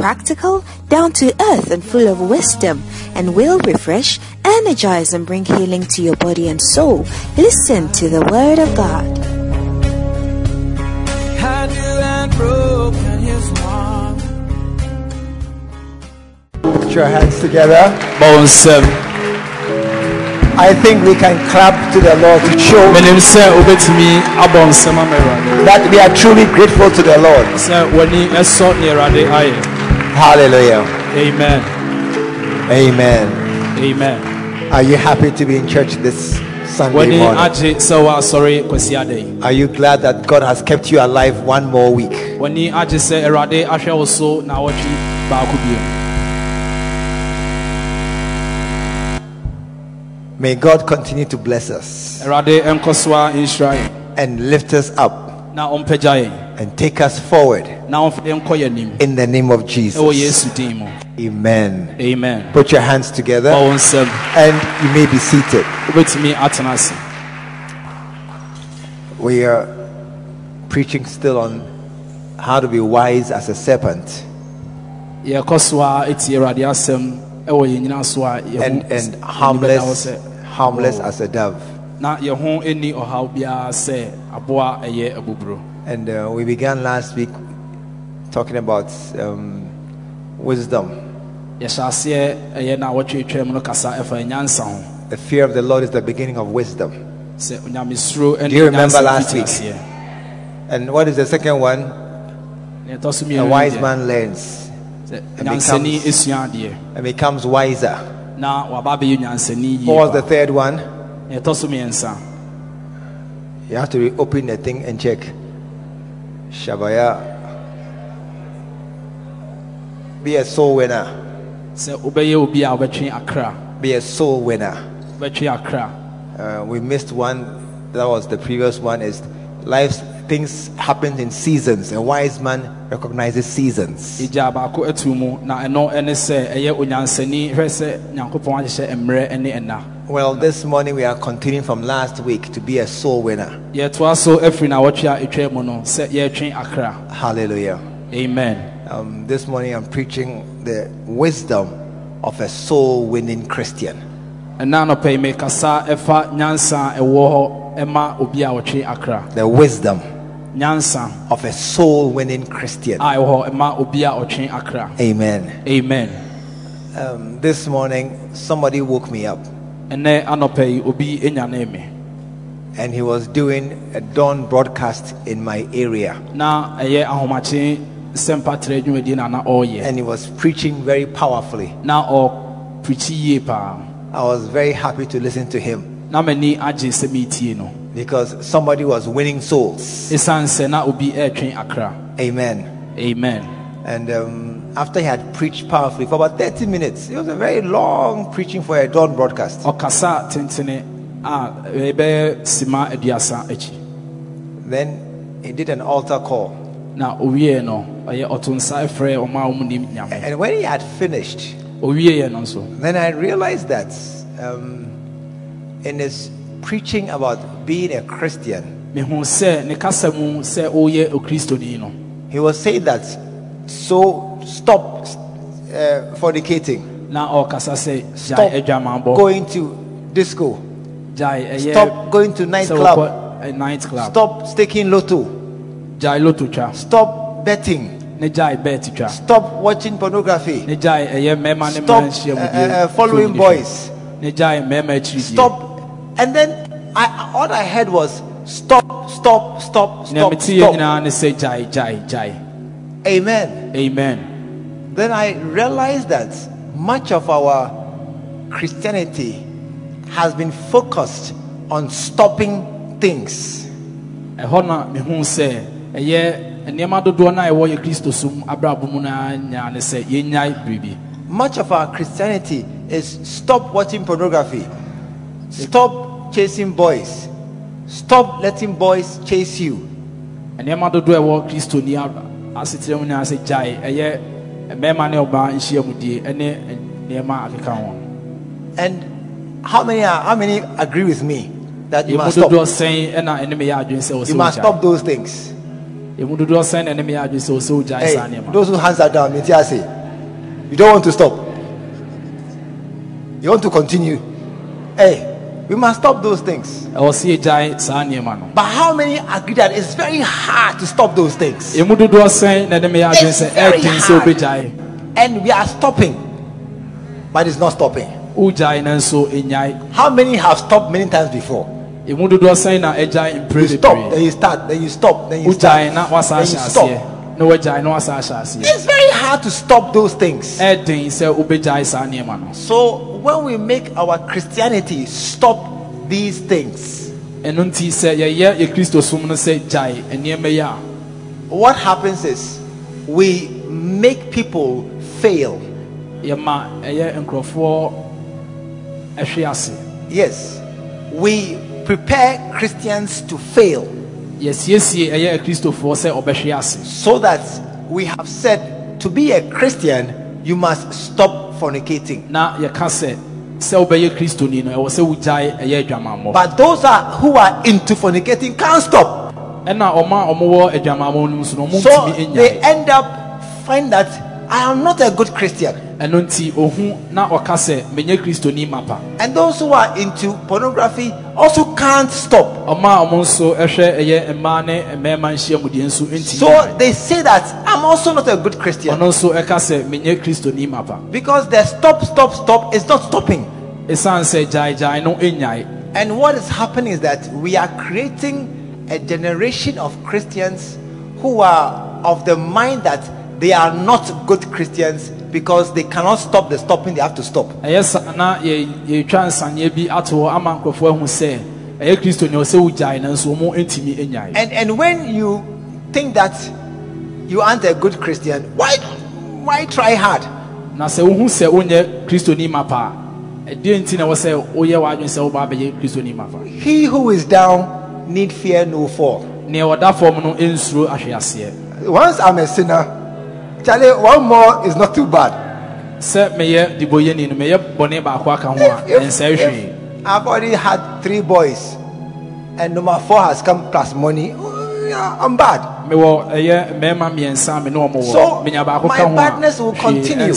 practical, down to earth, and full of wisdom, and will refresh, energize, and bring healing to your body and soul. Listen to the Word of God. I knew I'd broken his heart. Put your hands together. bɔ I think we can clap to the Lord to show menim sɛ wobɛtumi abɔ nsɛm ama awurade that we are truly grateful to the Lord. Sɛ w'ani ɛsɔ ne awurade ayɛ Hallelujah. amen Amen. amen Are you happy to be in church this Sunday morning? agye sɛ woasɔre kwasi ada yi Are you glad that God has kept you alive one more week? w'ani agye sɛ awurade ahwɛ wo so na wɔtwe baako bio May God continue to bless us awurade ɛnkɔ so a nhyira yɛn and lift us up na ɔmpagya yɛn and take us forward na ɔmfa yɛn nkɔ yɛn anim in the name of Jesus. mu Amen. amen. Put your hands together bɔ wo nsɛm and you may be seated. wobɛtumi atena ase We are preaching still on how to be wise as a serpent. Yɛkɔ so a ɛtie awurade asɛm ɛwɔ yɛn nyinaa so a yɛho and, and yɛni bɛda hɔ harmless, harmless as a dove. Na yɛn ho ɛni ɔhaw biara sɛ aboa ɛyɛ abuburo And uh, we began last week talking about um, wisdom. yɛhyɛ aseɛ ɛyɛ na wɔtwetwa mu no kasa ɛfa nyansa ho The fear of the Lord is the beginning of wisdom. sɛ onyamesuro ɛne Do you remember last week? And what is the second one? na ɛtɔ so A wise man learns and becomes- and becomes wiser. na waba abɛyɛ nyansani yie What was the third one? na ɛtɔ so mmiɛnsa You have to open the thing and check. Shabaya. Be a soul winner. sɛ wobɛyɛ obi a wobɛtwe akra Be a soul winner. wobɛtwe akra Uh, we missed one. That was the previous one. Is life things happen in seasons. A wise man recognizes seasons. ɛgya baako atu mu na ɛno ɛne sɛ ɛyɛ onyansani hwɛ sɛ nyankopɔn ahyehyɛ mmerɛ ne ɛna Well, this morning we are continuing from last week to be a soul winner. yɛtoa so afiri na wɔtwe a ɛtwa mu no sɛ yɛretwe akra Hallelujah. amen Um, this morning I'm preaching the wisdom of a soul winning Christian. ɛna anɔpɛ yi mekasa ɛfa nyansa ɛwɔ hɔ ɛma obi a wɔtwe akra The wisdom nyansa. of a soul winning Christian. a ɛwɔ hɔ ɛma obi a ɔtwe akra. Amen. amen. Um, this morning somebody woke me up. Ɛnɛ anɔpɛ yi obi ɛnyane me and he was doing a dawn broadcast in my area. Na ɛyɛ ahomakye sɛmpatrɛ dwumadie na na ɔreyɛ and he was preaching very powerfully. na ɔprikyi yie paa I was very happy to listen to him na m'ani agye sɛ meetie no because somebody was winning souls. ɛsiane sɛ na obi akra Amen. amen And um, after he had preached powerfully for about 30 minutes, it was a very long preaching for a dawn broadcast. ɔkasa tentene a ɛbɛyɛ sima aduasa akyi Then he did an altar call. na owie no ɔyɛ ɔto frɛ ɔma wɔn nim nyame And when he had finished, owieɛ no nso then I realized that um, in his preaching about being a Christian, mehu sɛ ne kasa mu sɛ ɔyɛ okristoni no. He was saying that so stop uh, fornicating, na ɔkasa sɛ stop going to disco, stop going to nightclub, night club. Stop staking lotto, gyae loto twa. Stop betting, ne gyae bet twa. Stop watching pornography, ne gyae ɛyɛ mmarima ne stop uh, uh, following boys. ne gyae mmarima akyiridie stop and then I all I heard was stop stop stop stop stop. amen. Amen. Then I realized that much of our Christianity has been focused on stopping things. Ɛhɔ na mehu sɛ ɛyɛ nneɛma dodoɔ no a ɛwɔ yɛ kristo som abrabɔ mu no nyaa ne sɛ yɛnyae biribi. Much of our Christianity is stop watching pornography, stop chasing boys, stop letting boys chase you. nneɛma dodoɔ a ɛwɔ kristoni a- asetena mu nyinaa sɛ gyae ɛyɛ mmarima ne ɔbaa nhyiamudie ne nneɛma akeka ho And how many are, how many agree with me that you must stop? sɛn ɛna ɛne meyɛ adwene sɛ You must stop those things. ɛmu dodoɔ sɛn na ɛne adwene sɛ ɔsɛ wogyae saa Hey, those who hands are down, me tell say, you don't want to stop. You want to continue. Hey, we must stop those things. ɛwɔ sɛ yɛgyae saa nneɛma no But how many agree that it's very hard to stop those things? ɛmu dodoɔ sɛn na ɛne meyɛ adwene It's very hard. And we are stopping, but it's not stopping. wogyae na nso ɛnyae How many have stopped many times before? ɛmu dodoɔ sɛn na ɛgyae You stop, then you start, then you stop, then you start, wogyae na wasa then you stop. Na wagyae na wasa ahyɛ aseɛ It's very hard to stop those things. ɛden sɛ wobɛgyae saa nneɛma no So when we make our Christianity stop these things, ɛno nti sɛ yɛyɛ yɛ kristo som no sɛ gyae nneɛma yi a what happens is we make people fail. yɛma ɛyɛ nkurɔfoɔ ɛhwe ase Yes, we prepare Christians to fail yɛsiesie ɛyɛ akristofoɔ sɛ ɔbɛhwe ase so that we have said to be a Christian, you must stop fornicating. na yɛka sɛ sɛ wobɛyɛ kristoni no ɛwɔ sɛ wogyae ɛyɛ adwamammɔ But those are who are into fornicating can't stop. ɛna ɔma a ɔmowɔ adwamammɔ no mu so no So they ɛnyae end up find that I am not a good Christian. ɛno nti ɔhu na ɔka sɛ menyɛ kristoni mapa And those who are into pornography also can't stop. ɔma ɔmo nso ɛhwɛ ɛyɛ mmaa ne mmarima nhyiamudeɛ nso ntimi So they say that I'm also not a good Christian. ɔno nso ɛka sɛ menyɛ kristoni mapa Because the stop, stop, stop is not stopping. ɛsiane sɛ gyaegyae no ɛnyae And what is happening is that we are creating a generation of Christians who are of the mind that they are not good Christians because they cannot stop the stopping they have to stop. sa na yɛ- yɛtwa nsaneɛ bi ato hɔ ama nkurɔfoɔ ahu sɛ ɛyɛ kristoni ɔ sɛ wogyae nanso ɔmo ntumi ɛnyae And and when you think that you aren't a good Christian, why why try hard? na sɛ wohu sɛ wonyɛ kristoni mapa a ɛdeɛ nti na woyɛ w'adwene sɛ woba bɛyɛ kristoni mapa He who is down need fear no fall. nea ɔda fam no ɛnsuro ahwe aseɛ Once I'm a sinner, Charlie, one more is not too bad. sɛ meyɛ debɔyɛni no meyɛ bɔne baako aka ho a ɛnsɛe hwee I've already had three boys, and number four has come plus money. oh, I'm bad. mewɔ ɛyɛ mmarima mmiɛnsa a me ne So, wɔ baako my badness will continue.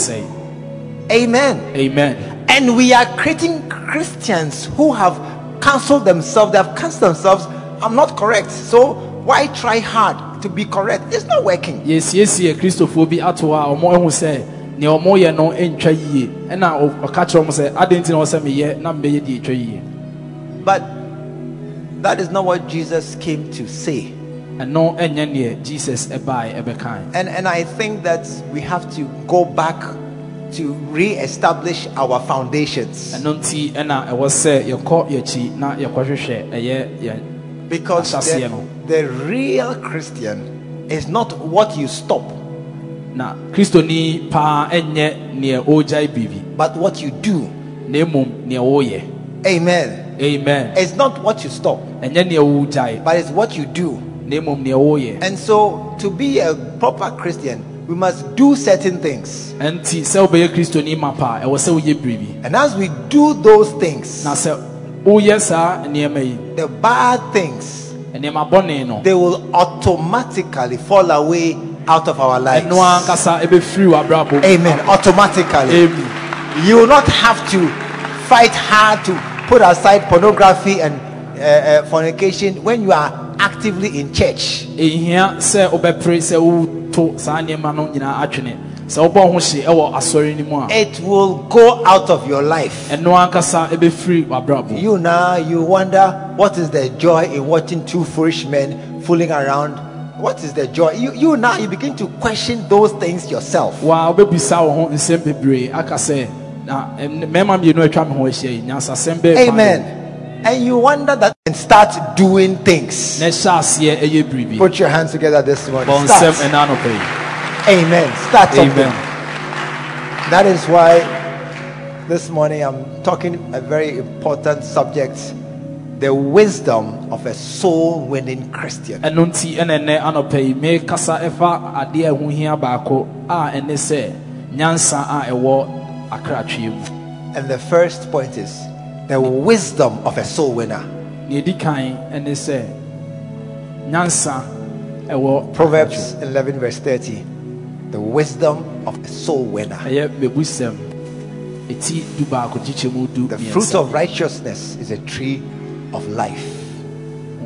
Amen. amen And we are creating Christians who have cancelled themselves. They have cancelled themselves. I'm not correct. So why try hard to be correct? It's not working. yɛsiesie kristofoɔ bi ato hɔ a ɔmo ahu sɛ nea ɔmo yɛ no ntwa yie ɛna ɔka kyerɛ ɔmo sɛ adɛn nti na ɔsɛ meyɛ na mbɛyɛ deɛ ɛtwa yie But that is not what Jesus came to say. ɛno ɛnyɛ neɛ jesus ɛbae ɛbɛkae And and I think that we have to go back to re-establish our foundations ɛno nti ɛna ɛwɔ sɛ yɛkɔ yɛkyi na yɛkɔhwehwɛ ɛyɛ yɛn because Ahyɛseɛ no. The real Christian is not what you stop, na kristoni pa ɛnyɛ neɛ ɔregyae biribi but what you do. na mmom neɛ woyɛ Amen. amen. It's not what you stop, ɛnyɛ neɛ wogyae but it's what you do. na mmom neɛ woyɛ And so, to be a proper Christian, we must do certain things. ɛnti sɛ wobɛyɛ kristoni ma paa ɛwɔ sɛ woyɛ biribi And as we do those things, na sɛ woyɛ saa nneɛma yi the bad things, nneɛma bɔne no they will automatically fall away out of our lives. ɛno ankasa ɛbɛfiri w'abrabɔ mu. Amen. Automatically. amen You will not have to fight hard to put aside pornography and uh, uh, fornication when you are actively in church. Ɛhia sɛ wobɛpere sɛ woto saa nneɛma no nyinaa atwene sɛ wobɔ ho hye ɛwɔ asɔre no mu a It will go out of your life. ɛno ankasa ɛbɛfiri w'abrabɔ mu. You now, you wonder what is the joy in watching two foolish men fooling around. What is the joy? You, you now, you begin to question those things yourself. wa wobɛbisa wo ho nsɛm bebree aka sɛ na ɛn- mmarima mmienu a atwa me ho ahyia yi nyansasɛm bɛɛ Amen. And you wonder that and start doing things. na ɛhyɛ aseɛ ɛyɛ biribi Put your hands together this morning. bɔ nsɛm Start. ɛna anɔpa yi Amen. Something. That is why this morning I'm talking a very important subject the wisdom of a soul winning Christian. ɛno nti ɛna ɛnɛ anɔpɛ yi mekasa ɛfa adeɛ a ɛho hia baako a ɛne sɛ nyansa a ɛwɔ akratwie mu And the first point is the wisdom of a soul winner. nea ɛdi kan ɛne sɛ nyansa ɛwɔ Proverbs 11, verse 30. The wisdom of a soul winner. ɛyɛ mebusɛm ɛti du baako kyekyɛ mu du The fruit of righteousness is a tree of life.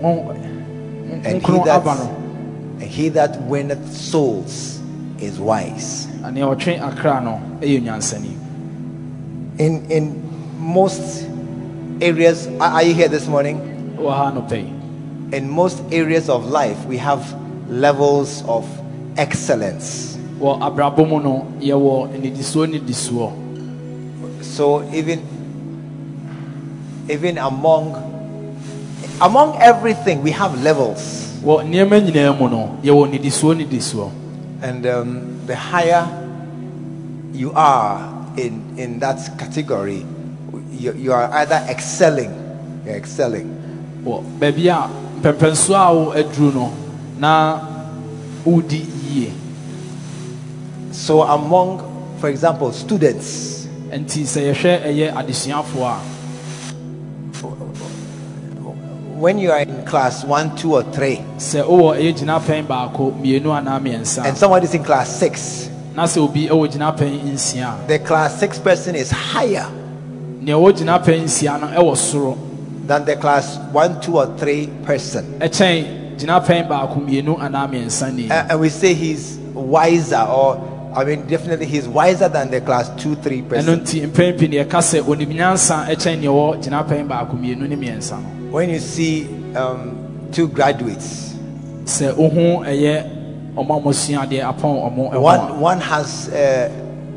And he that, and he that winneth souls is wise. nea ɔtwe akra no ɛyɛ nyansani In in most areas, are you here this morning? wɔ ha anɔpɛ yi In most areas of life, we have levels of excellence. Wɔ abrabɔ mu no yɛwɔ nnidisoɔ nnidisoɔ So even even among among everything, we have levels. wɔ nneɛma nyinaa mu no yɛwɔ nnidisoɔ nnidisoɔ And um, the higher you are in, in that category, you, you are either excelling, you're excelling, wɔ baabi a mpɛmpɛnsoɔ a wo aduru no na wodi yie So, among, for example, students, nti sɛ yɛhwɛ ɛyɛ adesuafoɔ a. When you are in class one, two, or three, sɛ wowɔ ɛyɛ gyinapɛn baako mmienu anaa mmiɛnsa. and somebody is in class six, na sɛ obi ɛwɔ gyinapɛn nsia a, the class six person is higher nea ɛwɔ gyinapɛn nsia no ɛwɔ soro. than the class one, two, or three person. ɛkyɛn gyinapɛn baako mmienu anaa mmiɛnsa ni A- and we say he's wiser, or I mean, definitely he's wiser than the class two, three ɛno person. nti mpɛn pii no yɛka sɛ onim nyansa ɛkyɛn nea ɛwɔ gyinapɛn baako mmienu ne mmiɛnsa no When you see um, two graduates, sɛ wohu ɛyɛ ɔmo a mosua adeɛ apɔn ɔmo ɛho one one has uh,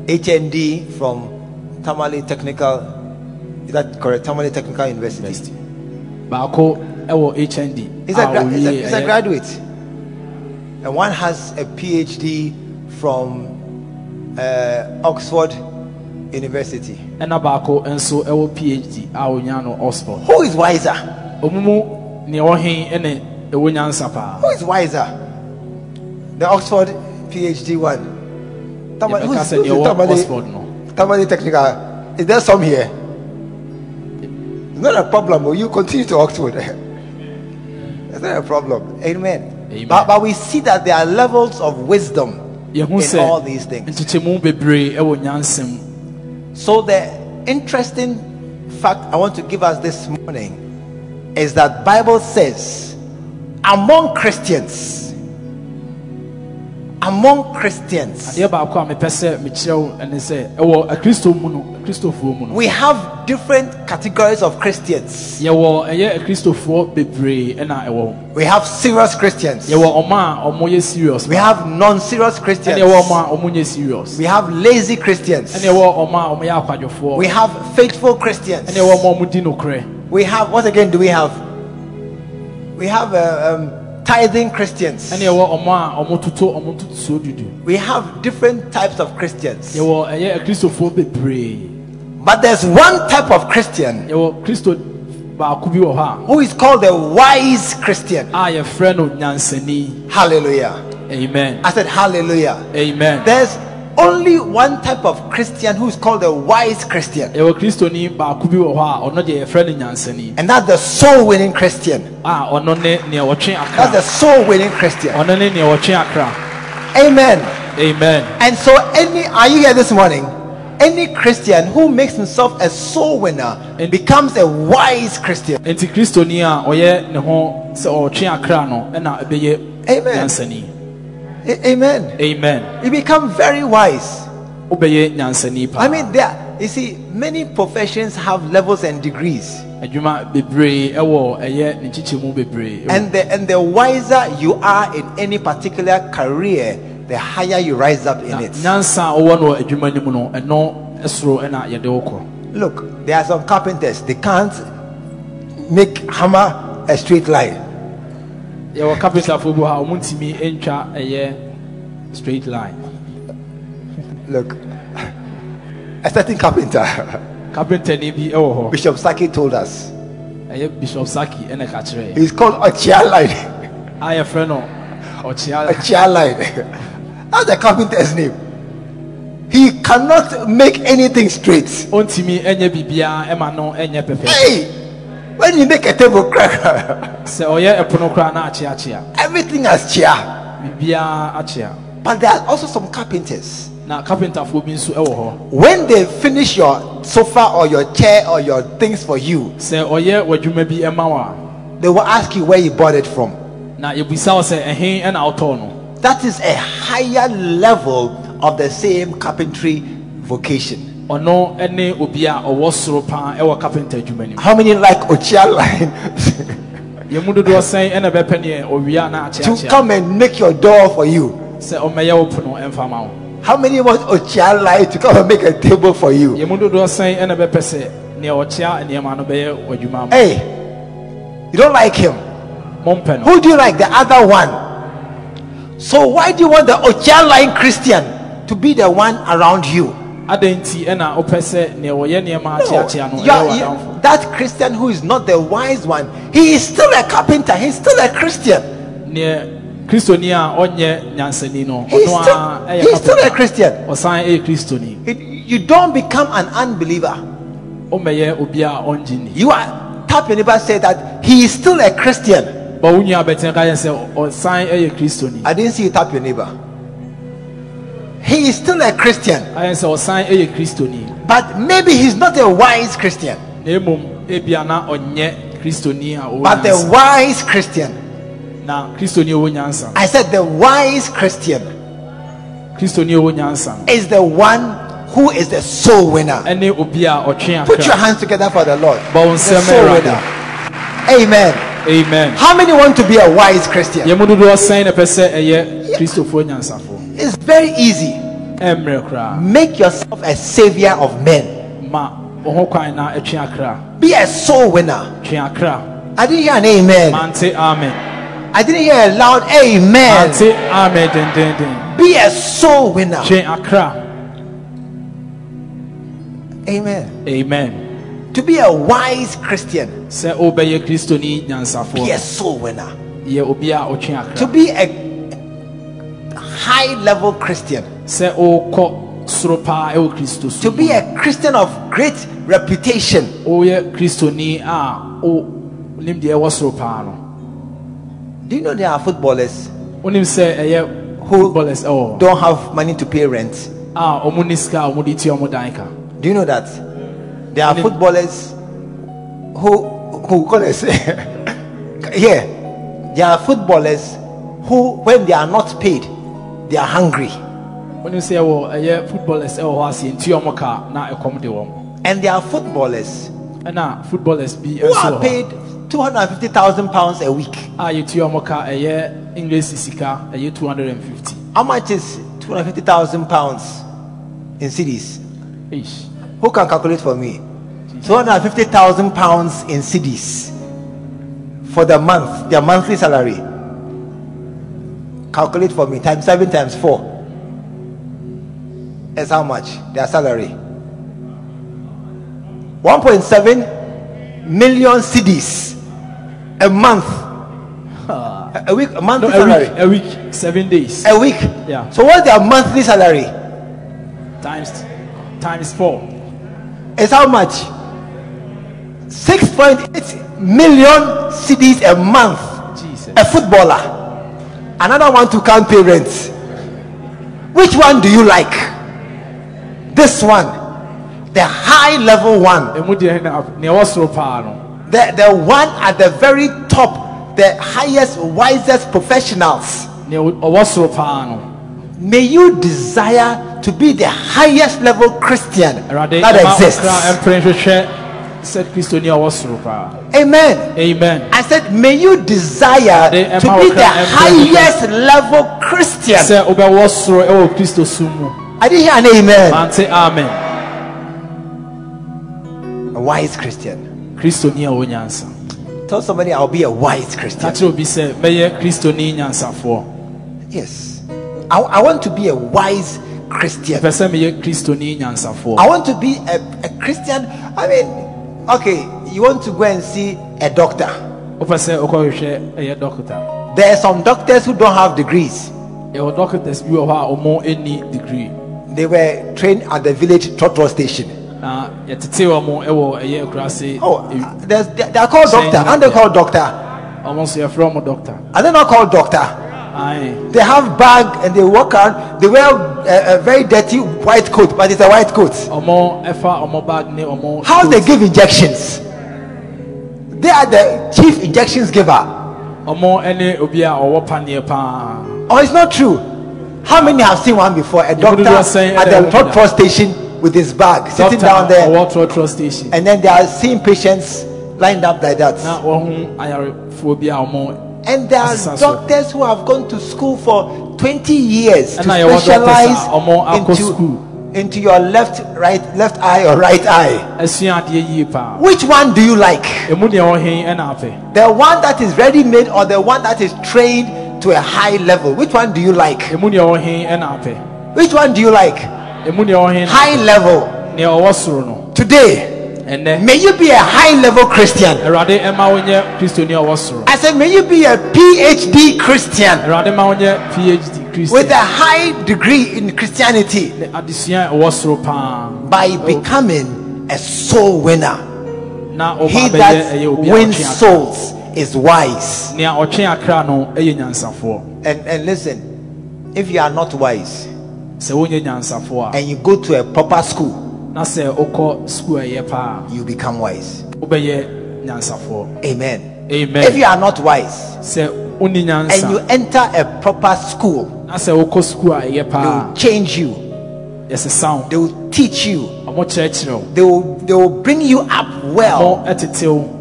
HND from Tamale Technical. Is that correct? Tamale Technical University. University. baako ɛwɔ hnd He's a, a gra- he's a, owie he's a graduate. And one has a PhD from uh, Oxford University. ɛna baako nso ɛwɔ phd a onya no oxford Who is wiser? ɔmo mu nea ɔhe ɛne ɛwɔ nyansa paa Who is wiser? The Oxford PhD one. Tamale, who's, who's nea the ɛwɔ Tamale, oxford no Tamale Technical? Is there some here? It's not a problem. Will you continue to Oxford? it's not a problem. Amen. Amen. But, but we see that there are levels of wisdom yɛhu sɛ these things. nkyekyɛmu bebree ɛwɔ nyansam So the interesting fact I want to give us this morning is that Bible says among Christians mu Christians. we have different categories of Christians. yɛwɔ ɛyɛ akristofoɔ bebree ɛna ɛwɔ We have serious Christians. yɛwɔ ɔmo a ɔmo yɛ serious We have non-serious Christians. ɛne yɛwɔ ɔmo a ɔmo nyɛ serious We have lazy Christians. ɛne yɛwɔ ɔmo a ɔmo yɛ akwadwofoɔ We have faithful Christians. ɛne yɛwɔ ɔmo a ɔmo di nokorɛ We have what again do we have? We have uh, um, tithing Christians. ɛne yɛwɔ ɔmo a ɔmo toto ɔmo toto so dudu We have different types of Christians. yɛwɔ ɛyɛ akristofoɔ bebree But there's one type of Christian yɛwɔ kristo baako bi wɔ hɔ who is called the wise Christian. a a yɛfrɛ no nyansani Hallelujah. amen I said hallelujah. amen There's only one type of Christian who is called a wise Christian. yɛwɔ kristoni baako bi wɔ hɔ a ɔno deɛ yɛfrɛ And that's the soul winning Christian. a ɔno ne nea wɔtwe That's the soul winning Christian. ɔno ne nea wɔtwe akra Amen. amen And so, any are you here this morning? Any Christian who makes himself a soul winner And- becomes a wise Christian. nti kristoni a ɔyɛ ne ho sɛ ɔtwe akra no ɛna ɛbɛyɛ Amen. Amen. amen You become very wise. wobɛyɛ nyansani paa I mean, there. You see, many professions have levels and degrees, adwuma bebree ɛwɔ ɛyɛ ne nkyekyɛmu bebree and the and the wiser you are in any particular career, the higher you rise up in it. nyansa a wɔwɔ no wɔ adwuma no mu no ɛno ɛsoro ɛna yɛde wo kɔ Look, there are some carpenters. They can't make hammer a straight line. Yɛwɔ kapitafoɔ bi hɔ a ntwa ɛyɛ straight line Look, A certain carpenter, carpentani bi ɛwɔ hɔ Bishop Saki told us. ɛyɛ bishop saki ɛna ka kyerɛ yɛn He's called Ochia Line. a yɛfrɛ no ɔkyea Ochia Line. That's the carpenter's name. He cannot make anything straight. ɔntumi ɛnyɛ biribiara ɛma no ɛnyɛ pɛpɛ Hey, when you make a table crack, sɛ ɔyɛ ɛpono koraa na akyeakyea everything has akyea But there are also some carpenters. na carpenterfoɔ bi nso ɛwɔ hɔ When they finish your sofa or your chair or your things for you, sɛ ɔyɛ w'adwuma bi ɛma wo a they will ask you where you bought it from. na yɛbisa wo sɛ ɛhe ɛna wotɔɔ no That is a higher level of the same carpentry vocation. Ɔno ne obi a ɔwɔ soro paa ɛwɔ carpenter adwuma nim How many like Ochia line yɛn mu dodoɔ sɛn ɛna bɛpɛ neɛ ɔwia na to come and make your door for you? sɛ ɔmɛyɛ wo pono ɛmfa ma wo How many want Ochia line to come and make a table for you? yɛn mu dodoɔ sɛn ɛna bɛpɛ sɛ neɛ ɔkyea nneɛma no bɛyɛ w'adwuma ma Hey, you don't like him. mompɛ no Who do you like? The other one. So why do you want the Ochia line Christian to be the one around you? Adɛn nti ɛna wopɛ sɛ neɛ akyeakyea no ɛyɛ are- you- w'adamfo that Christian who is not the wise one, he is still a carpenter. He's still a Christian. neɛ kristoni a ɔnyɛ nyansani no He's ɔno still, a ɛyɛ he's still a. Christian. ɔsan ɛyɛ kristoni It- you don't become an unbeliever. ɔmɛyɛ obi a ɔngye ni You are tap your neighbor say that he is still a Christian. bɔ wo nua bɛtena ka yɛ sɛ ɔsan oh, ɛyɛ eh, kristoni I didn't see you tap your neighbor. He is still a Christian, ayɛ sɛ ɔsan ɛyɛ kristoni but maybe he's not a wise Christian. na mmom ebia na ɔnyɛ kristoni a But the wise Christian, na kristoni a ɔwɔ nyansa I said the wise Christian kristoni a ɔwɔ nyansa no is the one who is the soul winner. ɛne obi a ɔtwe Put your hands together for the Lord. The soul winner. Amen. amen How many want to be a wise Christian? yɛn mu dodoɔ sɛn na pɛ sɛ ɛyɛ kristofoɔ nyansafo It's very easy. Make yourself a savior of men. ma wo ho kwan na ɛtwe akra Be a soul winner. I didn't hear an amen. amen I didn't hear a loud amen. amen Be a soul winner. Amen. amen To be a wise Christian, sɛ wobɛyɛ kristoni nyansafoɔ be a soul winner. yɛ obi a ɔtwe To be a high level Christian, sɛ wokɔ soro paa ɛwɔ kristo so. To be a Christian of great reputation, woyɛ kristoni a wo nim deɛ ɛwɔ soro paa no. Do you know there are footballers wonim sɛ ɛyɛ Who- don't have money to pay rent? a ɔmo ne sika a ɔmo de tua ɔmo dan ka. Do you know that? There are footballers who who gonna say yeah there are footballers who when they are not paid they are hungry. Wonim sɛ ɛwɔ ɛyɛ footballers ɛwɔ hɔ ase ntua ɔmo ka na ɛkɔm de wɔn and they are footballers. Ɛna footballers bi who nso are wɔ hɔ paid 250,000 pounds a week? Ah, a yɛtua ɔmo ka ɛyɛ english sika ɛyɛ 250 how much is 250,000 pounds in cedis? Eish. who can calculate for me? 250,000 pounds in cedis for the month their monthly salary calculate for me times 7 times 4 is how much? Their salary. 1.7 million cedis a month. A, a week a no, a salary. week, a week seven days. A week? Yeah. so what's their monthly salary? Times times four. Is how much? 6.8 million cedis a month. Jesus. A footballer another one to count parents. Which one do you like? This one. The high level one. Ɛmu deɛ na nea ɛwɔ soro paa no the, the one at the very top the highest wisest professionals. Nea ɔwɔ soro paa no may you desire to be the highest level christian that exists ɔkra ɛmpere hwehwɛ sɛ kristoni a soro paa amen amen I said, may you desire to be the highest level Christian. sɛ wobɛwɔ soro ɛwɔ kristo som mu I didn't hear an amen. mante amen A wise Christian. kristoni a ɔwɔ nyansa Tell somebody I'll be a wise Christian. kyerɛ obi sɛ mɛyɛ kristoni nyansafoɔ Yes. I, I want to be a wise Christian. pɛ sɛ meyɛ kristoni nyansafoɔ I want to be a, a Christian. I mean, okay, you want to go and see a doctor. wopɛ sɛ wokɔhwehwɛ ɛyɛ dɔkta There are some doctors who don't have degrees. yɛwɔ doctors bi wɔ hɔ a ɔmo ɛni degree They were trained at the village trotro station. na yɛtete ɔmo ɛwɔ ɛyɛ akurase Oh, they are called doctor. Aren't they called doctor? ɔmo nso yɛfrɛ ɔmo doctor Are they not called doctor? They have bag and they walk around. They wear a, a very dirty white coat, but it's a white coat. ɔmo ɛfa ɔmo bag ne ɔmo How they give injections? They are the chief injections giver. ɔmo ɛne obi a ɔwɔ paneɛ paa Oh, it's not true. How many have seen one before? A doctor do the same at the trotro station with his bag, sitting down there, ɔwɔ trɔtrɔ station and then they are seeing patients lined up like that. Na wɔho ayarefoɔ bi a ɔmo And there are doctors who have gone to school for 20 years to And now you want doctors, specialize into, into your left, right, left eye or right eye. asua adeɛ yie paa Which one do you like? emu deɛ ɔhe ɛna apɛ The one that is ready made or the one that is trained to a high level? Which one do you like? emu deɛ ɔhe ɛna apɛ Which one do you like? emu deɛ ɔhe High level. nea ɔwɔ soro no Today, may you be a high level Christian. awurade ɛma wonyɛ kristoni a ɔwɔ I said, may you be a PhD Christian. Awurade ma wonyɛ phd with a high degree in Christianity. Ne adesua a ɛwɔ by becoming a soul winner. na He that ɛyɛ obi a wins souls is wise. nea ɔtwe akra no ɛyɛ nyansafoɔ And, and listen, if you are not wise sɛ wonyɛ nyansafoɔ a. and you go to a proper school, na sɛ wokɔ sukuu ɛyɛ paa you become wise. wobɛyɛ nyansafoɔ Amen. amen. If you are not wise sɛ wonni and you nyansa enter a proper school, na sɛ wokɔ a ɛyɛ they will change you, yɛsesa wo they will teach you, ɔmo kyerɛkyerɛ they will, they will bring you up well, ɔmo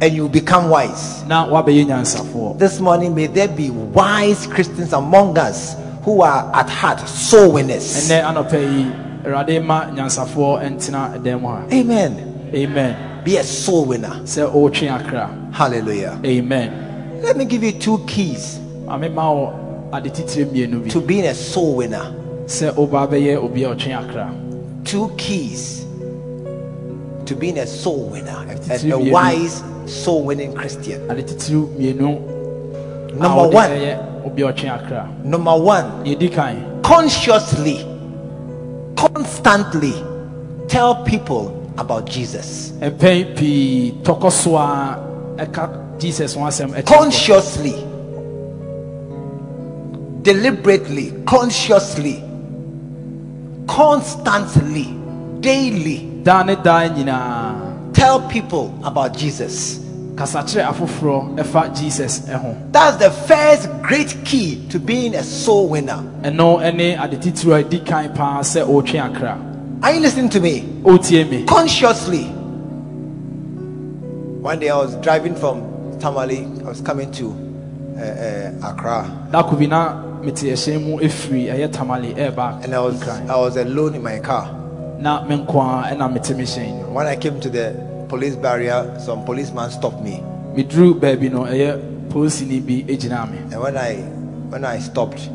and you will become wise. na woabɛyɛ nyansafoɔ This morning, may there be wise Christians among us who are at heart soul winners. Ɛnɛ anɔpɛ yi awurade ma nyansafoɔ ntena ɛdan mu ha. Amen. amen. Be a soul winner. sɛ ɔretwe akra. Hallelujah. amen. Let me give you two keys ame ma wo ade titire mmienu bi. to being a soul winner. sɛ woba bɛyɛ obi a ɔtwe akra. Two keys to being a soul winner, a, a, wise soul winning Christian. ade titiri mmienu. A Number one, ɛyɛ obi a ɔtwe number one, consciously, constantly tell people about Jesus. mpɛn pii tɔkɔ so jesus ho asɛm ɛkyerɛ. Consciously, deliberately, consciously, constantly, daily daa ne daa tell people about Jesus. Kasa kyerɛ afoforɔ ɛfa jesus ɛho That's the first great key to being a soul winner. ɛno ɛne ade titiri a ɛdi kan paa sɛ ɔretwe akra Are you listening to me? ɔretie me Consciously. One day I was driving from Tamale, I was coming to uh, uh, Accra, dako bi na mete ɛhyɛn mu ɛfiri ɛyɛ tamale ɛreba and I was I was alone in my car. na me nko a ɛna mete me hyɛn When I came to the police barrier, some policeman stopped me, meduru baabi no ɛyɛ polisini bi gyina me and when I when I stopped,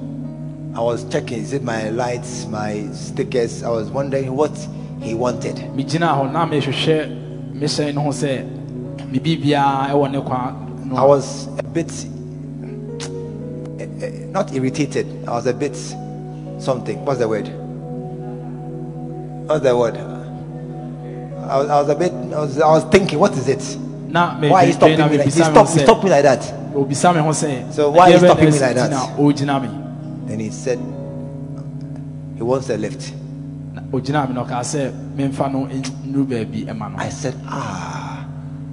I was checking is it my lights, my stickers. I was wondering what he wanted. megyina hɔ na mehwehwɛ me hyɛn no ho sɛ biribibiaa ɛwɔ ne kwa I was a bit eh, eh, not irritated. I was a bit something. What's the word? What's the word? I was, I was a bit. I was, I was thinking, what is it? na Why are you stopping me? Like, he stopped, he stopped me like that. obisa me ho sɛ So why are you "Ɛdeɛ bɛn na stopping me like that?" nti na ɔgyina me Then he said, he wants a lift. Na ɔgyina me na ɔkaa sɛ memfa no nnuru baabi ɛma no I said, ah,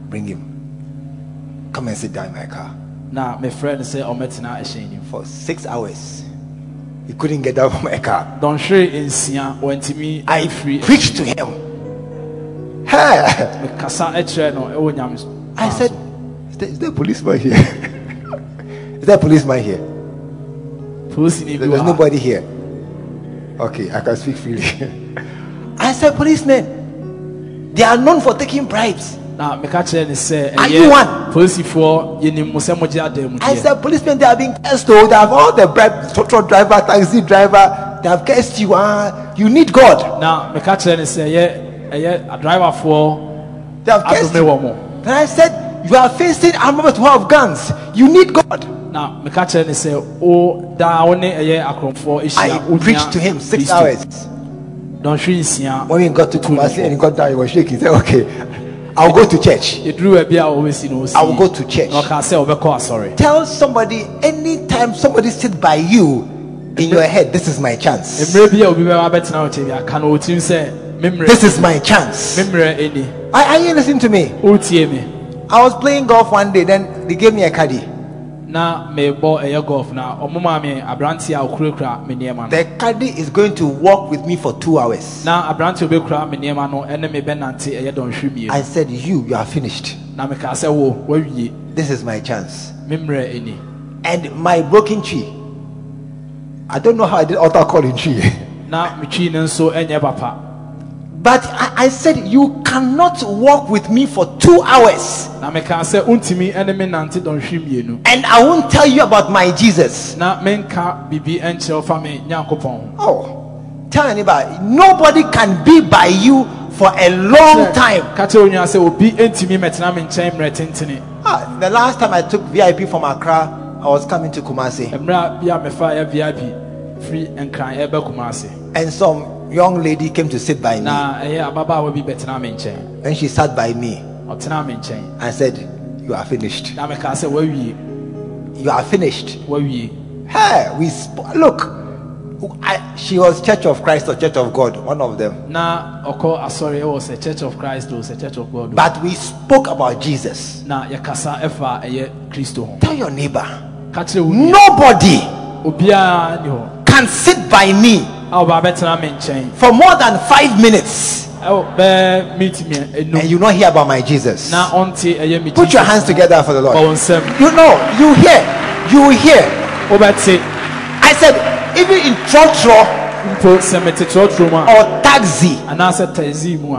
bring him. Come and sit down in my car. na mefrɛ no sɛ ɔmɛtena ɛhyɛn nim For six hours, he couldn't get out of my car. dɔnhwere nsia wɔntumi I preached to him. Hey! mekasa kyerɛ no ɛwɔ nyame so I said, is there, is there a policeman here? is there a policeman here? There- There's nobody here. Okay, I can speak freely. I said, policemen, they are known for taking bribes. na meka kyerɛ ne sɛ Are you one? ɛyɛ polisifoɔ yɛnim mo sɛ mogye ada mu I said, policemen, they are being cursed. though. They have all the bribe, truck driver, taxi driver. They have cursed you. Ah, you need God. na meka kyerɛ ne sɛ ɛyɛ ɛyɛ adriverfoɔ They have cursed adome you. wɔ mo Then I said, you are facing armed who have guns. You need God. na meka kyerɛ ne sɛ o daa wo ne ɛyɛ akorɔmfoɔ I ahyia preached to him six hours. dɔnhwere nsia When we got to Kumasi and he got down, he was shaking. He said, okay, I'll go to church. yɛduru baabi a wɔbɛsi no I will go to church. na ɔkaa sɛ wɔbɛkɔ asɔre Tell somebody anytime somebody sit by you in your head, this is my chance. mmerɛ bi a obi bɛma bɛtena wo nkyɛn bi aka no wɔtirim sɛ me mmerɛ This is my chance. me mmerɛ ɛni Are, are you listening to me? I was playing golf one day, then they gave me a caddy. na mebɔ ɛyɛ golf na ɔmo maa me aberante a okurakura me The caddy is going to walk with me for two hours. na aberante a obɛkura me nneɛma no ɛne me bɛnante ɛyɛ dɔnhwere I said, You, you are finished. na mekaa sɛ wo wawie This is my chance. me mmerɛ ɛni And my broken tree. I don't know how I did altar call in tree. But I, I said, You cannot walk with me for two hours. na mekaa sɛ wontumi ɛne me nante dɔnhwere mmienu And I won't tell you about my Jesus. na menka biribi ɛnkyerɛ wo fa me nyankopɔn ho Oh, tell anybody, nobody can be by you for a long time. ka kyerɛ onyaa sɛ obi ɛntumi mmɛtena me nkyɛn mmerɛ tentene Ah, the last time I took VIP from Accra, I was coming to Kumasi, mmerɛ bi a mefa yɛ vip firi nkran ɛbɛ kuma and some young lady came to sit by me. na eh, ɛyɛ ababaawa bi me nkyɛn When she sat by me, I said, You are finished. na mekaa sɛ You are finished. Hey, we sp- look. I, she was Church of Christ or Church of God, one of them. na ɔkɔ asɔre ɛwɔ sɛ church of christ o a church of god. But we spoke about Jesus. na yɛkasa ɛfa ɛyɛ kristo ho Tell your neighbor, ka kyerɛ wo nua nobody can sit by me a ɔbaa bɛtena me nkyɛn for more than five minutes and you not hear about my Jesus. na ɔnte ɛyɛ mi Put your hands together for the Lord. You know, you hear, you hear. I said, even in trotro mpo sɛ mete trɔtrɔ mu a or taxi, anaasɛ taxi mu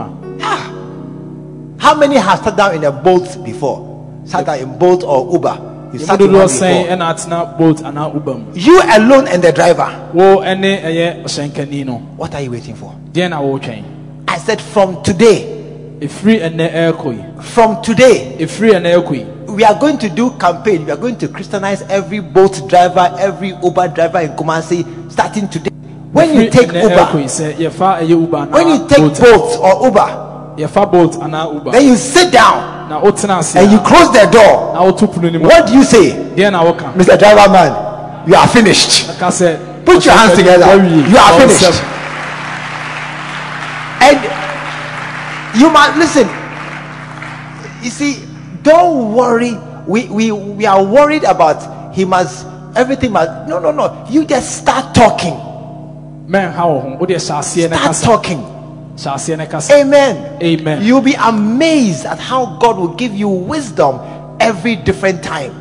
how many have sat down in a Bolt before? Sat down in Bolt or Uber? You sat in one before. ɛna atena boat anaa uber mu You alone and the driver. wo ɛne ɛyɛ ɔhyɛnkani no What are you waiting for? deɛ na wɔretwɛn I said, from today, efiri ɛnɛ ɛrekɔ yi from today, efiri ɛnɛ ɛrekɔ yi we are going to do campaign. We are going to Christianize every Bolt driver, every Uber driver in Kumasi, starting today. When you take ɛnɛ ɛrekɔ yi Uber, sɛ yɛfa ɛyɛ uber anaa when you take Bolt Bolt or Uber, yɛfa boat anaa uber then you sit down na wotena ase and you close the door. na woto pono no mu What do you say, deɛ na woka Mr. Driver Man? You are finished. Put your hands together. You are finished. And you must listen. You see, don't worry. We, we, we are worried about he must, everything must. No, no, no. You just start talking. mɛnha wɔ ho wode hyɛ aseɛ ne Start talking. Hyɛ aseɛ ne kasa Amen. Amen. You'll be amazed at how God will give you wisdom every different time.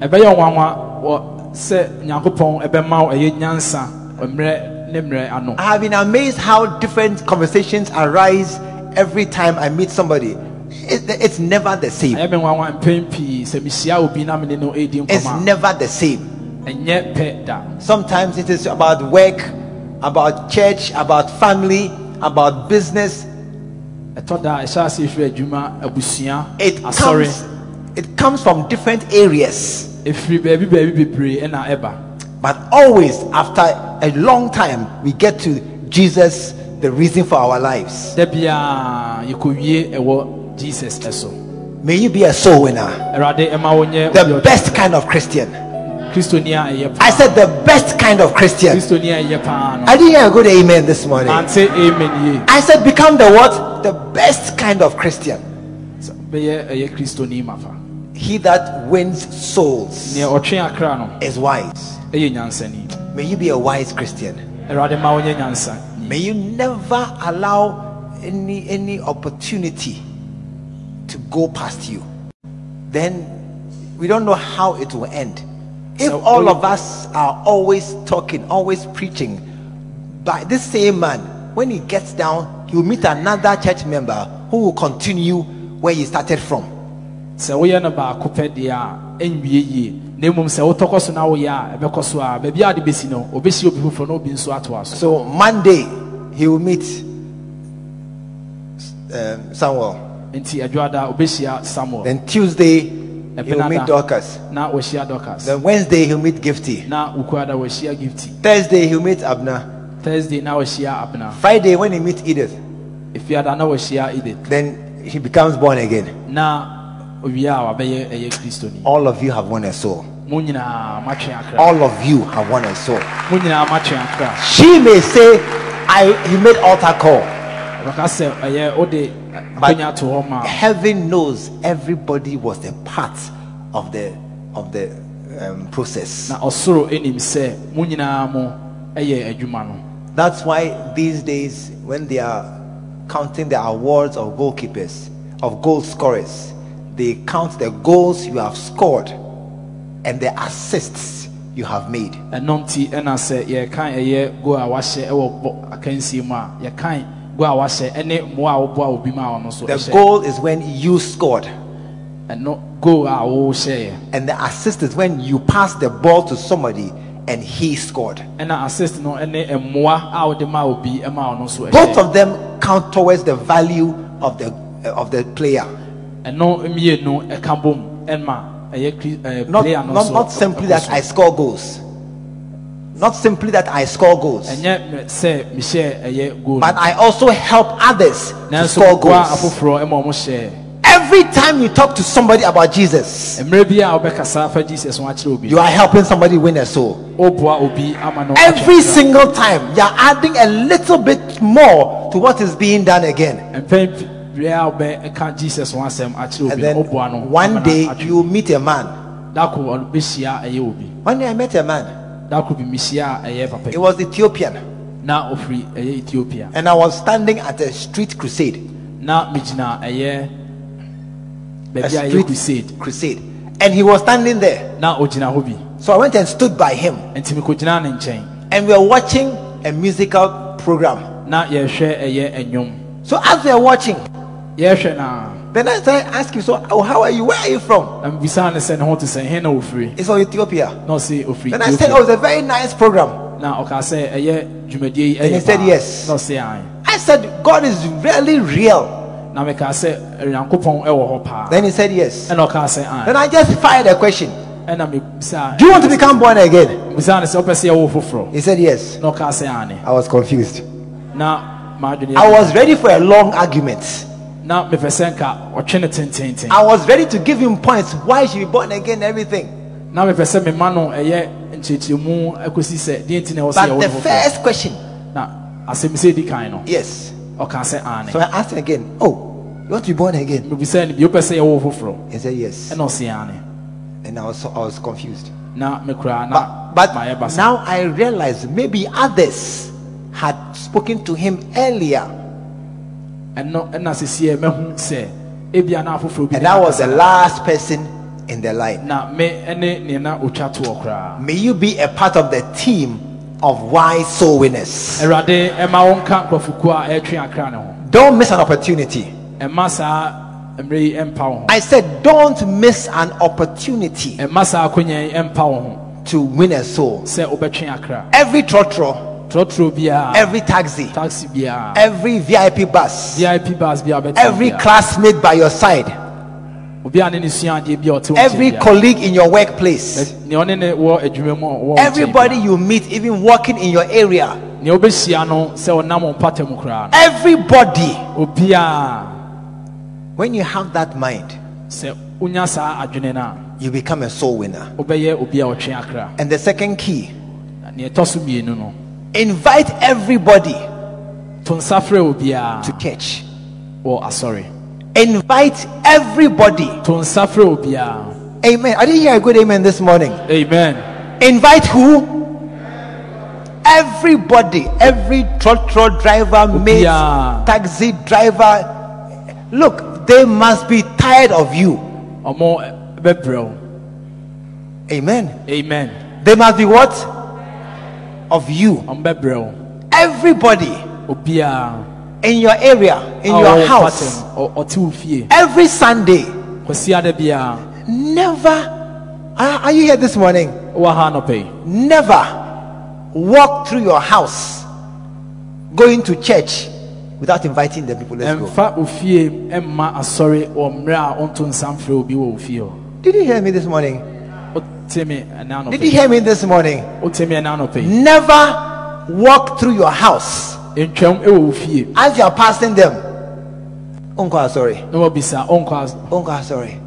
ɛbɛyɛ nwanwa wɔ sɛ nyankopɔn ɛbɛma wo ɛyɛ nyansa mmerɛ ne mmerɛ ano I have been amazed how different conversations arise every time I meet somebody. It- it's never the same. ɛyɛ me nwanwa mpɛn pii sɛ mehyia obi na mene no ɛdi It's never the same. ɛnyɛ pɛ da Sometimes it is about work, about church, about family, about business. ɛtɔ da a ɛhyɛ ase ɛfiri adwuma abusua It comes, it comes from different areas, ɛfiri baabi baabi bebree ɛna ɛba but always after a long time, we get to Jesus, the reason for our lives. da biaa yɛkɔwie ɛwɔ jesus May you be a soul winner, awurade ɛma wonyɛ the best kind of Christian. I said the best kind of Christian. kristoni a ɛyɛ paa no I didn't hear a good amen this morning. ante amen yie I said become the what? The best kind of Christian. Sɛ bɛyɛ ɛyɛ kristoni mafa He that wins souls neɛ ɔtwe akra no is wise. May you be a wise Christian. awurade ma wonyɛ nyansa May you never allow any any opportunity to go past you. Then we don't know how it will end. If all of us are always talking, always preaching, by this same man, when he gets down, he will meet another church member who will continue where he started from. sɛ woyɛ no baako pɛ deɛ a ɛnwie yie na mmom sɛ wotɔkɔ so na woyɛ a ɛbɛkɔ so a baabi a de bɛsi no obɛhyia obi foforɔ na obi nso atoa so So Monday he will meet um, Samuel. nti adwoada obɛhyia samuel Then Tuesday he will meet Dorcas. na wɔahyia dorcas Then Wednesday he'll meet Gifty. na wokuada wɔahyia gifty Thursday he'll meet Abena. thursday na wɔahyia abena Friday when he meets Edith, na wɔahyia edith then he becomes born again. na owie a wabɛyɛ ɛyɛ kristoni All of you have won a soul. mo nyinaa matwe akra All of you have won a soul. mo nyinaa matwe akra She may say, I he made altar call. Ɔka sɛ ɛyɛ wode But- akonya to hɔ ma Heaven knows everybody was a part of the of the um, process. na ɔsoro anim sɛ mo nyinaa mo ɛyɛ adwuma no That's why these days, when they are counting the awards of goalkeepers, of goal scorers, they count the goals you have scored and the assists you have made. Ɛno nti ɛna sɛ yɛkan ɛyɛ go a wahyɛ ɛwɔ bɔ akansie mu a yɛkan go a wahyɛ ɛne mmoa a woboa obi ma ɔno nso The goal is when you scored, ɛno goal a wohyɛeɛ and the assist is when you pass the ball to somebody and he scored. ɛna assist no ɛne mmoa a wode ma obi ɛma ɔno nso Both of them count towards the value of the of the player. ɛno mmienu ɛka bom ɛma ɛyɛ kri- ɛɛ, Not, player no not, not simply that. I score goals. Not simply that I score goals. ɛnyɛ me- sɛ mehyɛ ɛyɛ goal But I also help others to score goals. afoforɔ ɛma ɔmo hyɛ Every time you talk to somebody about Jesus, mmerɛ bi a wobɛkasa fa jesus ho akyerɛ obi you are helping somebody win a soul. woboa obi ama no Every single time, you are adding a little bit more to what is being done again. mpɛn bia a wobɛka jesus ho asɛm akyerɛ And then no woboa no one day you meet a man. dako ɔno bɛhyia ɛyɛ obi One day I met a man. Dako could be ɛyɛ papa was Ethiopian. Now ɛyɛ ethiopia And I was standing at a street crusade. Now megyina ɛyɛ baabi a ɛyɛ crusade crusade. And he was standing there. Now ɔgyina hɔ bi So I went and stood by him. nti mekɔgyina ne nkyɛn And we were watching a musical program. na yɛhwɛ ɛyɛ ɛnwom So as we were watching, yɛhwɛ na then I started asking, So, oh, how are you? Where are you from? na mebisa ne sɛ ne ho te sɛ he na ɔfiri It's from Ethiopia. na ɔse ɔfiri Then I said, Oh, it's a very nice program. na ɔka sɛ ɛyɛ dwumadie yi And he said yes. No, ɔse ae I said, God is really real. na meka sɛ nyankopɔn ɛwɔ hɔ paa Then he said, Yes. ɛna ɔka sɛ ae Then I just fired a question ɛna mebisa Do you want to become born again? bisa ne sɛ wopɛ sɛ yɛwo foforɔ He said, Yes. sɛ I was confused. Now, I was ready for a long argument. Na mepɛ sɛ nka ɔtwe ne tententen I was ready to give him points why should be born again, everything. na mepɛ sɛ mema no ɛyɛ nkyerɛkyerɛmu akɔsi sɛ deɛ nti na ɛwɔ sɛ But yɛwo the no foforɔ first question, na asɛm sɛ di kan no yes. ɔka sɛ ane So I asked him again, Oh, you want to be born again? mebisa no bi wopɛ sɛ yɛwo foforɔ He said, Yes. ɛna ɔse ane And I was, I was confused. na mekora na But, mayɛ but basa now I realize maybe others had spoken to him earlier. Ɛno ɛna sesie mɛhu sɛ ebia na afoforɔ bi And that was the last person in the line. na me ɛne ne otwa toɔ koraa May you be a part of the team of wise soul winners. awurade ɛma wo nka nkurɔfokuo a ɛtwe akra ne ho Don't miss an opportunity. ɛma saa mmerɛ yi ɛmpa wo ho I said, don't miss an opportunity ɛma saa akonya yi ɛmpa wo ho to win a soul. sɛ wobɛtwe akra Every trotro, every taxi, taxi every VIP bus, vip bus every classmate by your side, obi a ne ne suadeɛ bi a ɔte wo every colleague in your workplace, nea ɔne ne wɔ adwuma mu a ɔwɔ wo nkyɛn everybody you meet, even walking in your area, nea wobɛhyia no sɛ ɔnam wo mpata mu koraa no. Everybody. When you have that mind, sɛ wonya saa adwene no a you become a soul winner. wobɛyɛ obi a ɔtwe akra. And the second key, Na nea ɛtɔ so mmienu no invite everybody to obiaa to church. Oh, ah, wɔ asɔre Invite everybody. to nsa frɛ obiaa Amen. I didn't hear a good amen this morning. amen Invite who? Everybody, every trotro driver, mate, taxi driver. Look, they must be tired of you. wo eh, Amen. amen They must be what? Of you. ɔmo bɛbrɛ wo Everybody. in your area, in your house, pattern, ɔ- ɔte wo fie every Sunday, kwasi ada biara never. Are you here this morning? wowɔ ha anɔpɛ yi Never walk through your house going to church without inviting the people. Let's go. ɛmfa wo fie ɛmma asɔre wɔ mmerɛ a ɔnto nsa mfrɛ obi wɔ wo fie hɔ Did you hear me this morning? Wote me ɛna Did you hear me this morning? wote me ɛna anɔpɛ Never walk through your house ntwam ɛwɔ wo fie as you are passing them. Uncle, sorry. ɔnkɔ as- Uncle, sorry.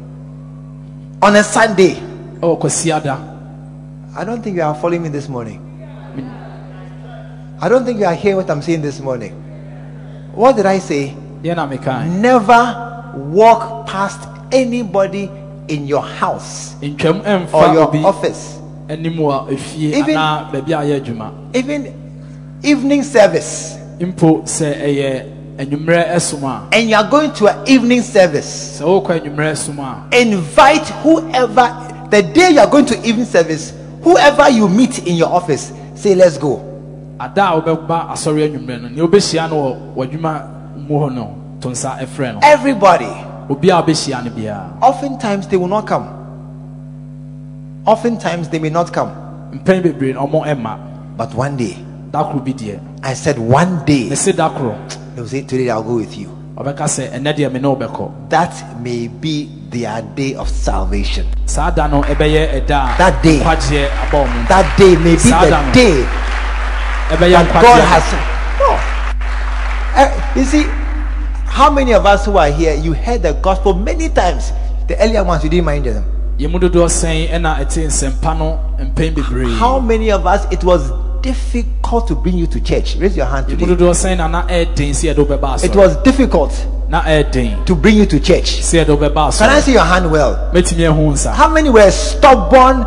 On a Sunday, oh, ɛwɔ kwasi ada I don't think you are following me this morning. I don't think you are hearing what I'm saying this morning. What did I say? Never walk past anybody in your house or your office. anim wɔ efie Even- anaa baabi a yɛ adwuma Even evening service. mpo sɛ ɛyɛ anwummerɛ ɛsom a And you are going to an evening service. sɛ wokɔ anwummerɛ som a Invite whoever, the day you are going to evening service, whoever you meet in your office, say, Let's go. ada a wobɛba asɔre anwummerɛ no nea wobɛhyia no wɔ w'adwuma mu hɔ no to nsa ɛfrɛ no Everybody. Obi a wobɛhyia no biara Oftentimes they will not come. Oftentimes they may not come. mpɛn bebree no ɔmo ɛma But one day, da koro be there. I said, One day, ne se da koro they will say, Today I'll go with you. ɔbɛka sɛ ɛnɛ deɛ me That may be their day of salvation. saa da no ɛbɛyɛ ɛda a That day. nkwagyeɛ aba That day may be the day that God has. No. Eh, you see, how many of us who are here, you heard the gospel many times. The earlier ones, you didn't mind them. yɛn mu dodoɔ sɛn ɛna ɛte nsɛmpa no mpɛn bebree How many of us, it was difficult to bring you to church? Raise your hand today. dodoɔ sɛn na na ɛɛden sɛ yɛde wobɛba It was difficult to bring you to church. sɛ yɛde wobɛba Can I see your hand well? mɛtumi ɛho nsa How many were stubborn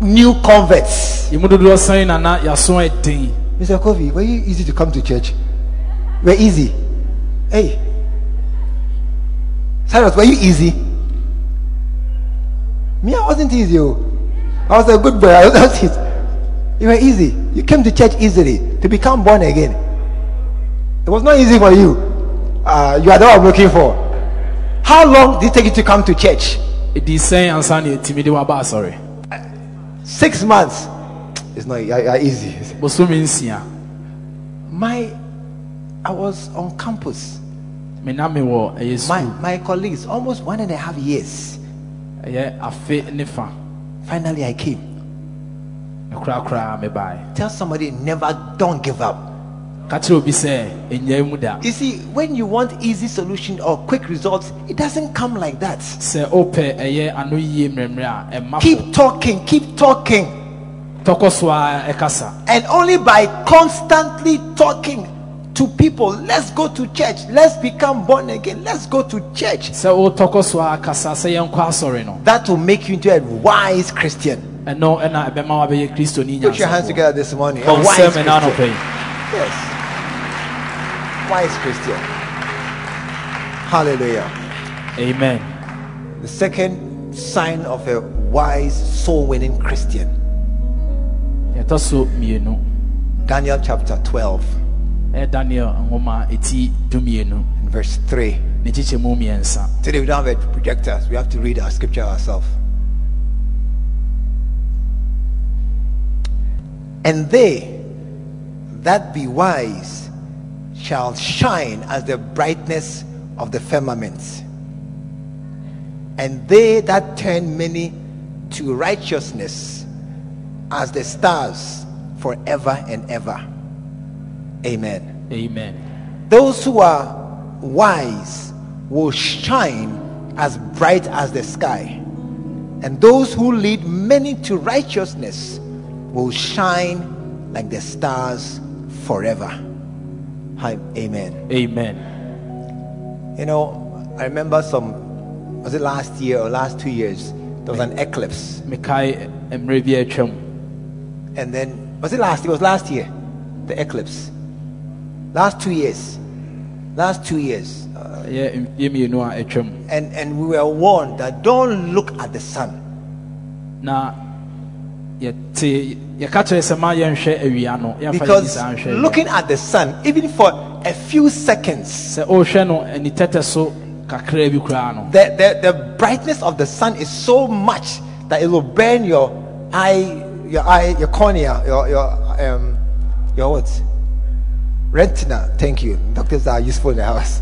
new converts? yɛn mu dodoɔ sɛn na na yaso ɛden Mr. Kofi, were you easy to come to church? Were easy. Hey. Cyrus, were you easy? Me, I wasn't easy. oh. I was a good boy. I was it. You were easy. You came to church easily to become born again. It was not easy for you. Uh, you are the one I'm looking for. How long did it take you to come to church? ansa na yɛtumi de waba asɔre Six months. It's not uh, easy. My, I was on campus. My, my colleagues, almost one and a half years. ɛyɛ afe ne fa Finally, I came. Tell somebody, never, don't give up. ka kyerɛ obi sɛ ɛnyaa mu da You see, when you want easy solution or quick results, it doesn't come like that. sɛ wopɛ ɛyɛ ano yie mmerɛmmerɛ a ɛma Keep talking, keep talking. tɔkɔ so a And only by constantly talking to people, let's go to church, let's become born again, let's go to church. sɛ wotɔkɔ so a kasa sɛ yɛnkɔ asɔre no That will make you into a wise Christian. ɛno ɛna ɛbɛma wabɛyɛ kristoni Put your hands together this morning. A wise sɛ me na Christian. Yes. Wise Christian. Hallelujah. amen The second sign of a wise soul winning Christian. yɛtɔ so mmienu Daniel chapter 12 ɛyɛ daniel nwoma ɛti dumienu and verse 3. ne kyekyɛmu mmiɛnsa Today we don't have a projector, we have to read our scripture ourselves. And they that be wise shall shine as the brightness of the firmament. And they that turn many to righteousness as the stars forever and ever. Amen. amen Those who are wise will shine as bright as the sky. And those who lead many to righteousness will shine like the stars forever. Hi, amen. amen You know, I remember some, was it last year or last two years? There was an eclipse. mekae mmerɛ bi atwam And then, was it last year? It was last year, the eclipse. Last two years. Last two years. Uh, ɛyɛ mfeɛ mmienu a atwam and and we were warned that don't look at the sun na yɛte yɛka kyerɛ sɛ ma yɛnhwɛ awia no yɛmfa yɛni because saa nhwɛ awia. looking at the sun even for a few seconds, sɛ ɔrehwɛ no ani tɛtɛ so kakra bi koraa no the, the, the brightness of the sun is so much that it will burn your eye, your eye, your cornea, your your um, your what? Retina. Thank you. Doctors are useful in the house,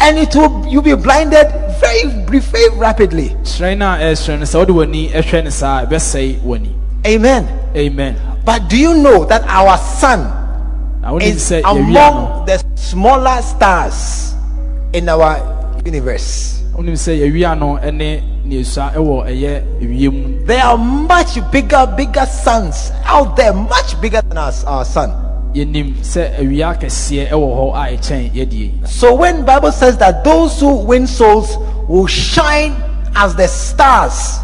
and it will you'll be blinded very brief, very rapidly. hyerɛn no a ɛrehyerɛn no sɛ wode w'ani hwɛ no saa a, ɛbɛsɛe w'ani Amen. amen But do you know that our sun is among the smaller stars in our universe? wonim sɛ yɛwia no ne neesua ɛwɔ ɛyɛ ewiem There are much bigger, bigger suns out there, much bigger than our, our sun. Yɛnim sɛ awia kɛseɛ ɛwɔ hɔ a ɛkyɛn yɛdie So when Bible says that those who win souls will shine as the stars,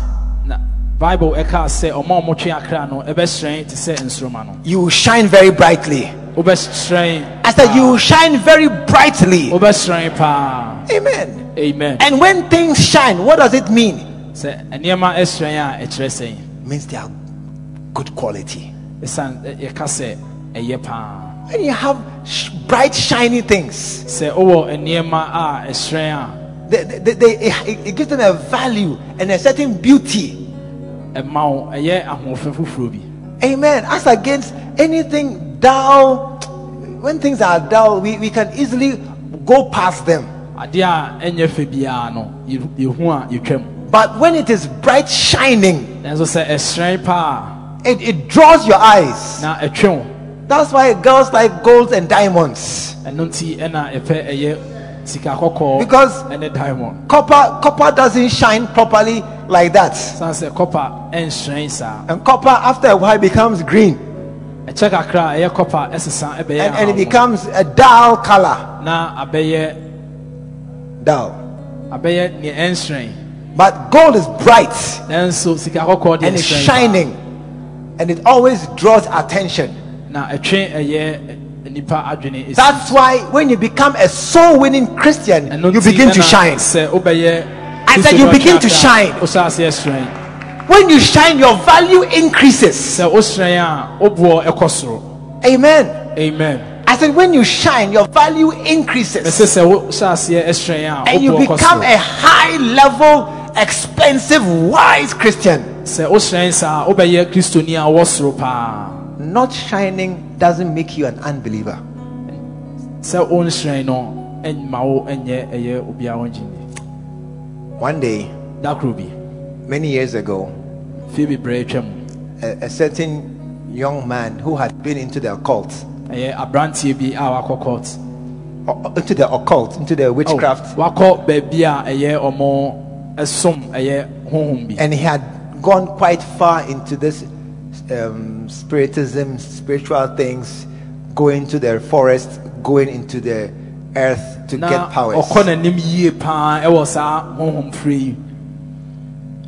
bible ɛka sɛ ɔma a ɔmotwe akra no ɛbɛhyerɛn te sɛ nsoroma no you will shine very brightly. wobɛhyerɛn I said you will shine very brightly. wobɛhyerɛn paa Amen. amen And when things shine, what does it mean? sɛ nneɛma ɛhyerɛn a ɛkyerɛ sɛn means they are good quality. ɛsiane ɛ- yɛka sɛ When you have sh- bright, shiny things, sɛ wowɔ nneɛma a ɛhyerɛn a they, they, they, it, it gives them a value and a certain beauty. ɛma wo ɛyɛ ahoɔfɛ foforɔ bi Amen. As against anything dull, when things are dull, we, we can easily go past them. adeɛ a ɛnyɛ fɛ biara no yɛhu a yɛtwam But when it is bright, shining, nanso sɛ ɛhyerɛn paa it, it draws your eyes. Na ɛtwe wo That's why girls like gold and diamonds. ɛno nti ɛna ɛpɛ ɛyɛ Because- diamond Copper, copper doesn't shine properly like that. san sɛ kɔpa ɛnhyerɛn saa And copper, after a while, becomes green a ɛyɛ kɔpa ɛsesa ɛbɛyɛ and, and it becomes a dull color. Dull. abɛyɛ nea ɛnhyerɛn But gold is bright nanso sika kɔkɔɔ deɛ and it's shining and it always draws attention. Na ɛtwe ɛyɛ nipa adwene esi. That's why when you become a soul winning Christian, you begin to shine. I said you begin to shine. aka a, wohyɛ ase ɛhyerɛn When you shine, your value increases. sɛ wohyerɛn a woboɔ ɛkɔ soro Amen. amen I said when you shine, your value increases sɛ wohyɛ aseɛ ɛhyerɛn a and you become a high level, expensive, wise Christian. Sɛ wohyerɛn saa wobɛyɛ kristoni a wɔwɔ soro paa Not shining doesn't make you an unbeliever. sɛ wonhyerɛn no ɛnma wo ɛnyɛ ɛyɛ obiara wo gyini One day, da koro bi many years ago, bebree a, a certain young man who had been into the occult, eh, eh, ɛyɛ aberanteɛ bi ah, a wakɔ into the occult, into the Oh, witchcraft, wakɔ baabi a eh, ɛyɛ ɔmo ɛsom ɛyɛ honhom bi. And he had gone quite far into this um, spiritism, spiritual things, going to the forest, going into the earth to get powers. ɔkɔ n'anim yie paa ɛwɔ saa honhom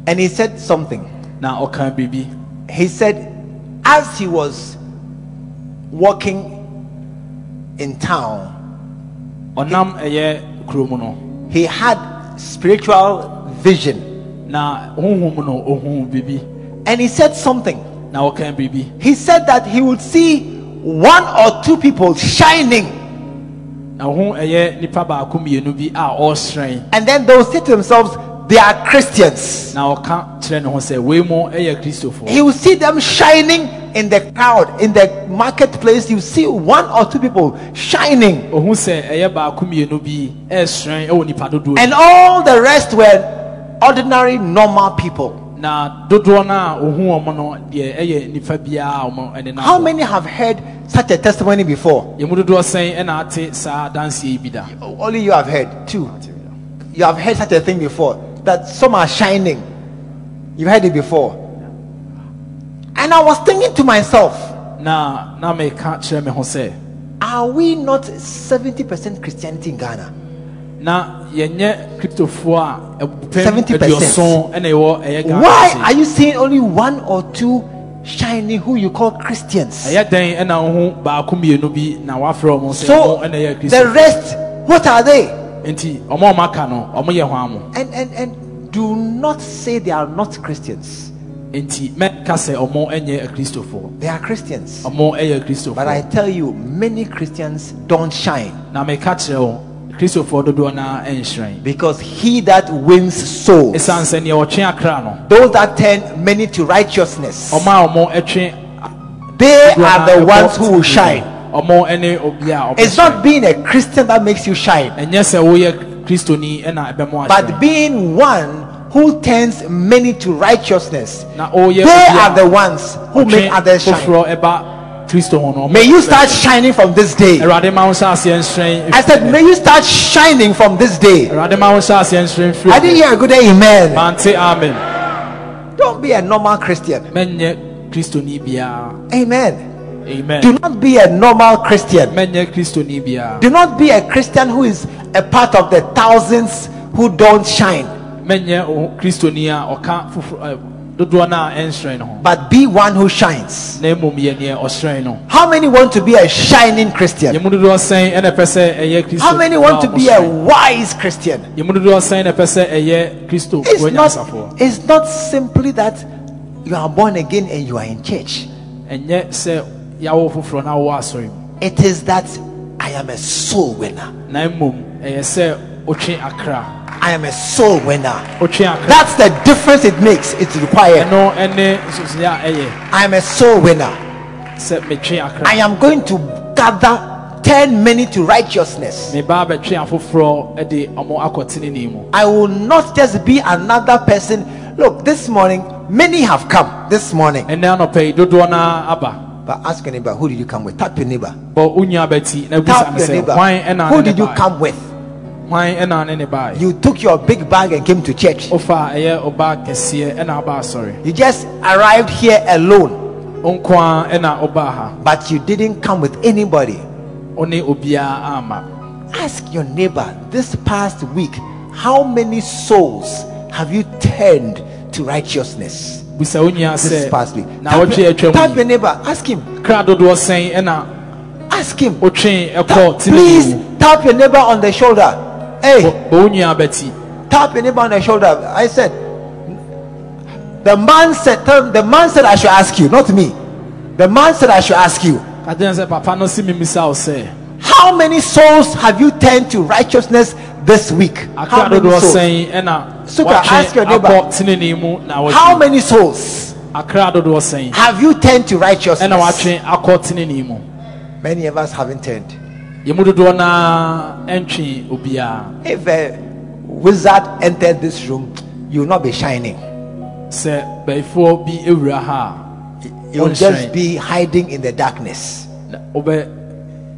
And he said something. na ɔka biribi He said, as he was walking in town, ɔnam ɛyɛ kurom no he had spiritual vision. na honhom no ohun biribi And he said something. Na ɔka biribi He said that he would see one or two people shining, na ho ɛyɛ nipa baako mmienu bi a ɔrehyerɛn and then they'll say to themselves, They are Christians. na ɔka kyerɛ ne ho sɛ wei mu He will see them shining in the crowd, in the marketplace. You see one or two people shining, ohun sɛ ɛyɛ baako mmienu bi ɛrehyerɛn ɛwɔ nipa dodoɔ and all the rest were ordinary, normal people. Na dodoɔ no a ohun wɔn no deɛ ɛyɛ nipa biara a wɔn ɛne nam How many have heard such a testimony before? dodoɔ sɛn ɛna ate saa danseɛ yi bi da Only you have heard. Two. You have heard such a thing before. That some are shining. You've heard it before. And I was thinking to myself, na na meka kyerɛ me ho sɛ are we not 70% Christianity in Ghana? Na yɛnyɛ kristofoɔ a ɛpɛm 70%. aduɔson ɛna ɛwɔ ɛyɛ Ghana Why are you seeing only one or two shining who you call Christians? ɛyɛ dɛn ɛna ho baako mmienu bi na wafrɛ ɔmo sɛ So ɔmo ɛna ɛyɛ the rest, what are they? nti ɔmo ɔmo aka no ɔmo yɛ hwan mo And and and do not say they are not Christians. nti mɛka sɛ ɔmo nyɛ akristofoɔ They are Christians. ɔmo yɛ But I tell you, many Christians don't shine na meka kyerɛ wo kristofoɔ dodoɔ no nhyerɛn because he that wins souls, ɛsiane sɛ neɛ ɔtwe akra no those that turn many to righteousness, ɔmo a ɔmo ɛtwe they are the ones who will shine. mu. ɔmo ne obi a It's not being a Christian that makes you shine, ɛnyɛ sɛ woyɛ kristoni ɛna ɛbɛmo but being one who turns many to righteousness. They are the ones who make others shine. Kristo ho no May you start shining from this day. awurade ma wo nhyɛ aseɛ nhyerɛn I said, may you start shining from this day. awurade ma wo nhyɛ aseɛ nhyerɛn firi I didn't hear a good amen. mante amen Don't be a normal Christian. mɛnyɛ kristoni biara Amen. amen Do not be a normal Christian. Do not be a Christian who is a part of the thousands who don't shine, mɛnyɛ o- kristoni a ɔka foforɔ ɛ, dodoɔ no a ɛnhyerɛn no ho but be one who shines. na mmom yɛ neɛ ɔhyerɛn no How many want to be a shining Christian? yɛmu dodoɔ sɛn ɛna ɛpɛ sɛ ɛyɛ kristo How many want to be a wise Christian? yɛmu dodoɔ sɛn na ɛpɛ sɛ ɛyɛ kristo It's not, it's not simply that you are born again and you are in church. ɛnyɛ sɛ yɛawo foforɔ na wowɔ asɔre mu It is that I am a soul winner. Na mmom ɛyɛ sɛ wotwe akra I am a soul winner. That's the difference it makes. It's required. ɛno ɛne nsusunyɛ a ɛyɛ I am a soul winner. sɛ metwe akra I am going to gather turn many to righteousness. meba bɛtwe afoforɔ de ɔmo akɔ tenene mu I will not just be another person. Look, this morning, many have come this morning. ɛnɛ anɔpɛ yi dodoɔ no aba But ask your neighbor, who did you come with? Tap your neighbor. bɔ wo nua bɛti na bisa Tap your neighbor. Who did you come with? You took your big bag and came to church. wofa ɛyɛ ɔba kɛseɛ ɛna aba asɔre You just arrived here alone, wo nko a ɛna ɔbaa ha but you didn't come with anybody. wo ne obiara ama Ask your neighbor this past week, how many souls have you turned to righteousness bisa wo nua this past week? Tap, your- tap your neighbor, ask him, kra dodoɔ sɛn ask him. Tap- please tap your neighbor on the shoulder. Hey, bɔ bɔ wo nua bɛti tap neighbor on the shoulder. I said, the man said, tell- the man said I should ask you, not me. The man said I should ask you, kagyina sɛ papa no si mi misa wo sɛ how many souls have you turned to righteousness this week? How many souls? Suka, ask your neighbor. akɔ tenene mu na How many souls akra dodoɔ sɛn have you turned to righteousness? ɛna watwe akɔ tenene mu Many of us haven't turned. Yɛmu dodoɔ naa ɛntwe obiara If a wizard entered this room, you will not be shining. sɛ bɛyifoɔ bi ewura ha You will just be hiding in the darkness. na wobɛ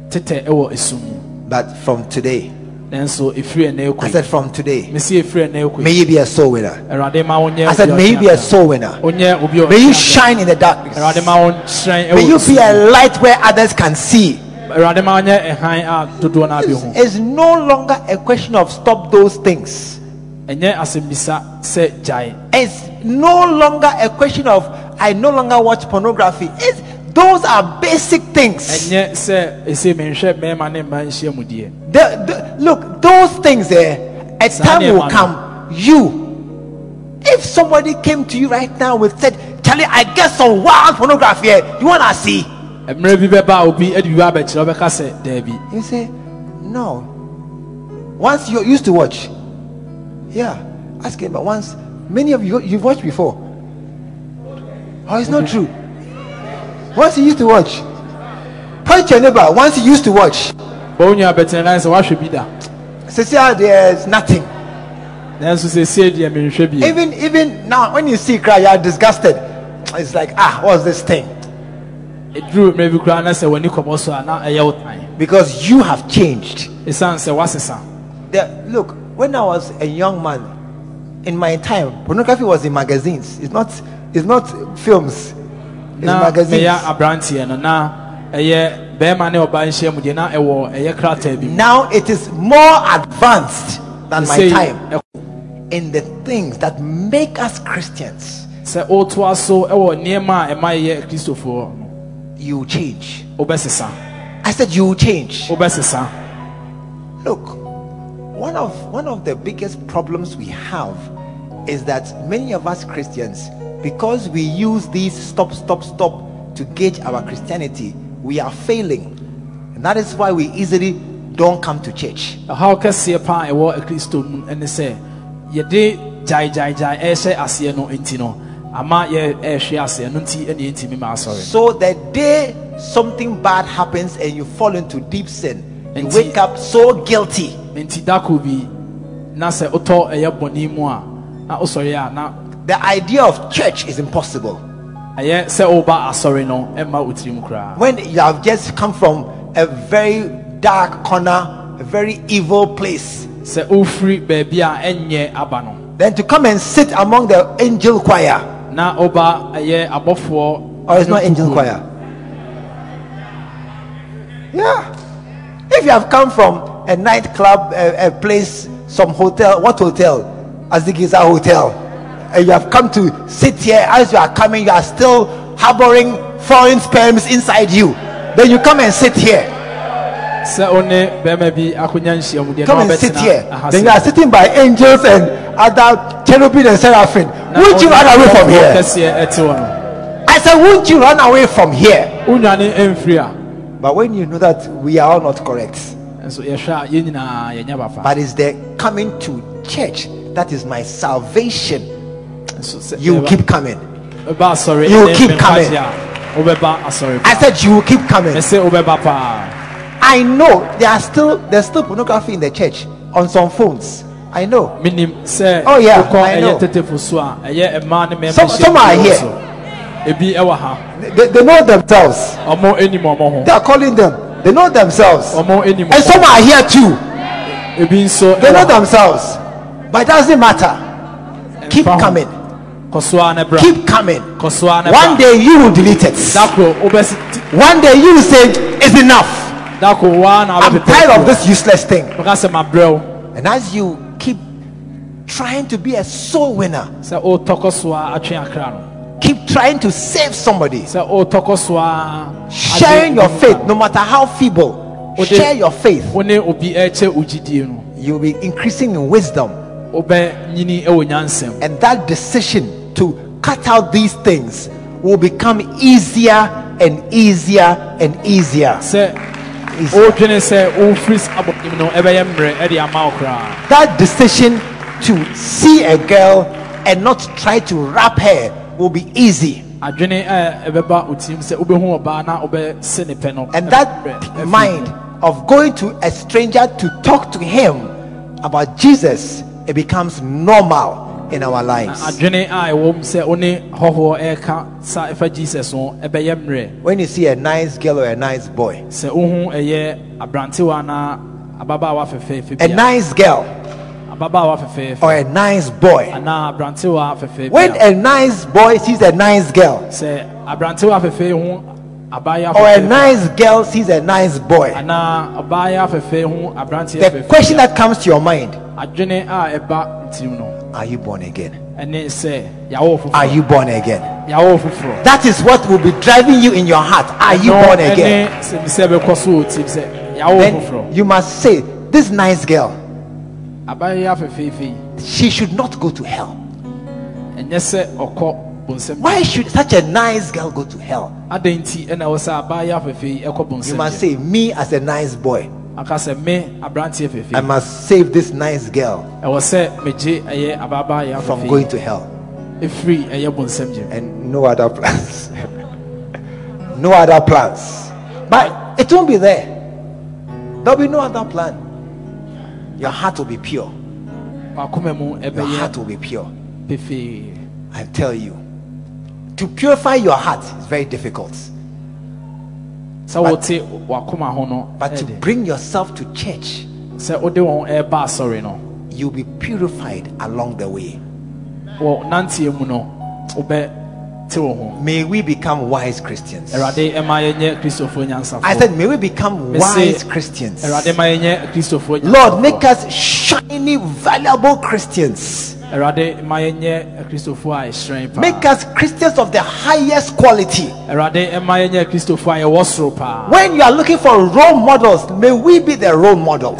tetɛ ɛwɔ esum mu But from today, nanso efiri ɛnɛ I ekɔ said from today, mesi efiri ɛnɛ may ekɔ you be a soul winner. ɛwurade ma wɔn nyɛ I said, may you be a soul winner. Onyɛ obi a May you shine in the darkness. Awurade ma wɔn hyerɛn May ɛwɔ you esum be mu. a light where others can see. Awurade ma wɔnyɛ ɛhan a dodoɔ naa bi ho It's no longer a question of stop those things. ɛnyɛ asɛmbisa sɛ gyae It's no longer a question of I no longer watch pornography. It's, those are basic things. ɛnyɛ sɛ ese menhwɛ mmarima ne mmaa nhyia mu deɛ The- the- look, those things there, a time will come. You, if somebody came to you right now with said, Charlie, I get some wild pornography here. You wanna see? Mmerɛ bi bɛba obi bi abɛkyerɛ wobɛka sɛ daabi You say, No. Once you used to watch. Yeah. Ask him, but once many of you you've watched before. Oh, it's not true. Once you used to watch. Point to your neighbor. Once you used to watch. bɔ wo nua bɛtena nan sɛ woahwɛ bi da Say, see, ah, there's nothing. nanso sɛ sie deɛ menhwɛ bi Even even now, when you see cry, you are disgusted. It's like, ah, what's this thing? Ɛduru mmerɛ bi koraa na sɛ w'ani kɔbɔ so a na ɛyɛ wo tan Because you have changed. ɛsiane sɛ woasesa The, look, when I was a young man, in my time, pornography was in magazines. It's not. It's not films. It's na magazines. meyɛ aberanteɛ no na ɛyɛ bɛrima ne ɔbaa nhyia mu deɛ na ɛwɔ ɛyɛ krataa bi mu Now it is more advanced than my time ɛ- in the things that make us Christians. sɛ wotoa so ɛwɔ nneɛma a ɛma yɛyɛ kristofoɔ no You change. I said you change. Look, one of one of the biggest problems we have is that many of us Christians because we use these stop, stop, stop to gauge our Christianity, we are failing. And that is why we easily don't come to church. ɛhaw kɛseɛ paa a ɛwɔ kristo mu ɛne sɛ yɛde gyaegyaegyae ɛhyɛ aseɛ no nti no ama yɛ ɛhwe eh, aseɛ no nti ɛne eh, yɛntimi ma asɔre So the day something bad happens and you fall into deep sin, you And wake up so guilty. nti dako bi na sɛ wotɔ ɛyɛ eh, bɔne mu a na wosɔre a na The idea of church is impossible. ɛyɛ sɛ woba asɔre no ɛmma wo tirim koraa When you have just come from a very dark corner, a very evil place, sɛ wofiri baabi a ɛnyɛ aba no then to come and sit among the angel choir, na woba ɛyɛ abɔfoɔ or Oh, it's not angel choir. Yeah. If you have come from a nightclub, a, a place, some hotel, what hotel? Azigiza Hotel. And you have come to sit here as you are coming, you are still harboring foreign sperms inside you. Then you come and sit here. sɛ wo ne bɛrima bi akonya nhyiamu deɛ Come and sit here. Then you are sitting by angels and other cherubim and seraphim. Won't you run away from here? kɛseɛ ɛte hɔ no I said, Won't you run away from here? But when you know that we are all not correct, nso yɛhwɛ a yɛn nyinaa yɛnyɛ bafa but it's the coming to church that is my salvation. You will keep coming. You keep coming. a wobɛba I said you will keep coming. ɛsɛ wobɛba paa I know there are still there's still pornography in the church on some phones. I know. menim sɛ Oh, yeah, I know. ɛyɛ tetefo so a ɛyɛ mmaa Some- some are here. ebi They, they know themselves. ɔmo anim ɔmo They are calling them. They know themselves. And some are here too. ebi nso They know themselves. But it doesn't matter. Keep coming. kɔ so a ne bra Keep coming. so One day you will delete it. One day you will say it's enough. dako waa na I'm tired of this useless thing. ɔka sɛ mabrɛw And as you trying to be a soul winner, so a atwe akra keep trying to save somebody, sɛ wotɔkɔ so sharing your faith, no matter how feeble, share your faith. wo ne obi ɛkyɛ ogyidie no You'll be increasing in wisdom. wobɛnyini ɛwɔ nyansɛm And that decision to cut out these things will become easier and easier and easier. sɛ Easier. wodwene sɛ wofiri saa abɔnim no ɛbɛyɛ mmerɛ ɛde ama wo koraa That decision to see a girl and not try to wrap her will be easy. adwene eh, a ɛbɛba wo tirim sɛ wobɛhu ɔbaa na wobɛse ne pɛ no And that eh, eh, mind of going to a stranger to talk to him about Jesus, it becomes normal in our lives. adwene a ɛwɔ mu sɛ wo ne hɔhoɔ ɛreka sa ɛfa jesus ho ɛbɛyɛ mmerɛ When you see a nice girl or a nice boy, sɛ wohu ɛyɛ aberantewa na ababaawa fɛfɛɛfɛ a nice girl or a nice boy, anaa aberantewa fɛfɛɛ when a nice boy sees a nice girl sɛ aberantewa fɛfɛɛ hu abaayewa or a nice girl sees a nice boy, anaa ɔbaayewa fɛfɛɛ hu aberanteɛ the question that comes to your mind adwene a ɛba ntirim no are you born again? ɛne sɛ yàwó Are you born again? That is what will be driving you in your heart. Are you born again? ɛne sɛbisɛ bɛ kɔ so wɔ ti sɛ yàwó Then you must say, This nice girl, abayewa fɛfɛɛfɛ yi she should not go to hell. ɛnyɛ sɛ ɔkɔ bonsɛm. Why should such a nice girl go to hell? adan nti ɛna ɛwɔ sɛ abayewa fɛfɛɛ yi ɛkɔ You must say, Me as a nice boy, aka sɛ me aberanteɛ I must save this nice girl ɛwɔ sɛ megye ɛyɛ ababaayewa from going to hell. efiri ɛyɛ bonsɛm gyem. And no other plans. no other plans. But it won't be there. There'll be no other plan. Your heart will be pure. Your heart will be pure. I tell you. To purify your heart is very difficult. sɛ wote wakoma ho no But to bring yourself to church, sɛ wode wɔn ɛreba asɔre no you'll be purified along the way. Wɔ nanteɛ mu no wobɛ te wo ho May we become wise Christians. awurade ɛma yɛnyɛ kristofoɔ nyansafo I said, may we become wise Christians. awurade ma yɛnyɛ kristofoɔ Lord, make us shiny, valuable Christians. awurade ma yɛnyɛ kristofoɔ a Make us Christians of the highest quality. awurade ɛma yɛnyɛ kristofoɔ a yɛwɔ soro paa When you are looking for role models, may we be the role models.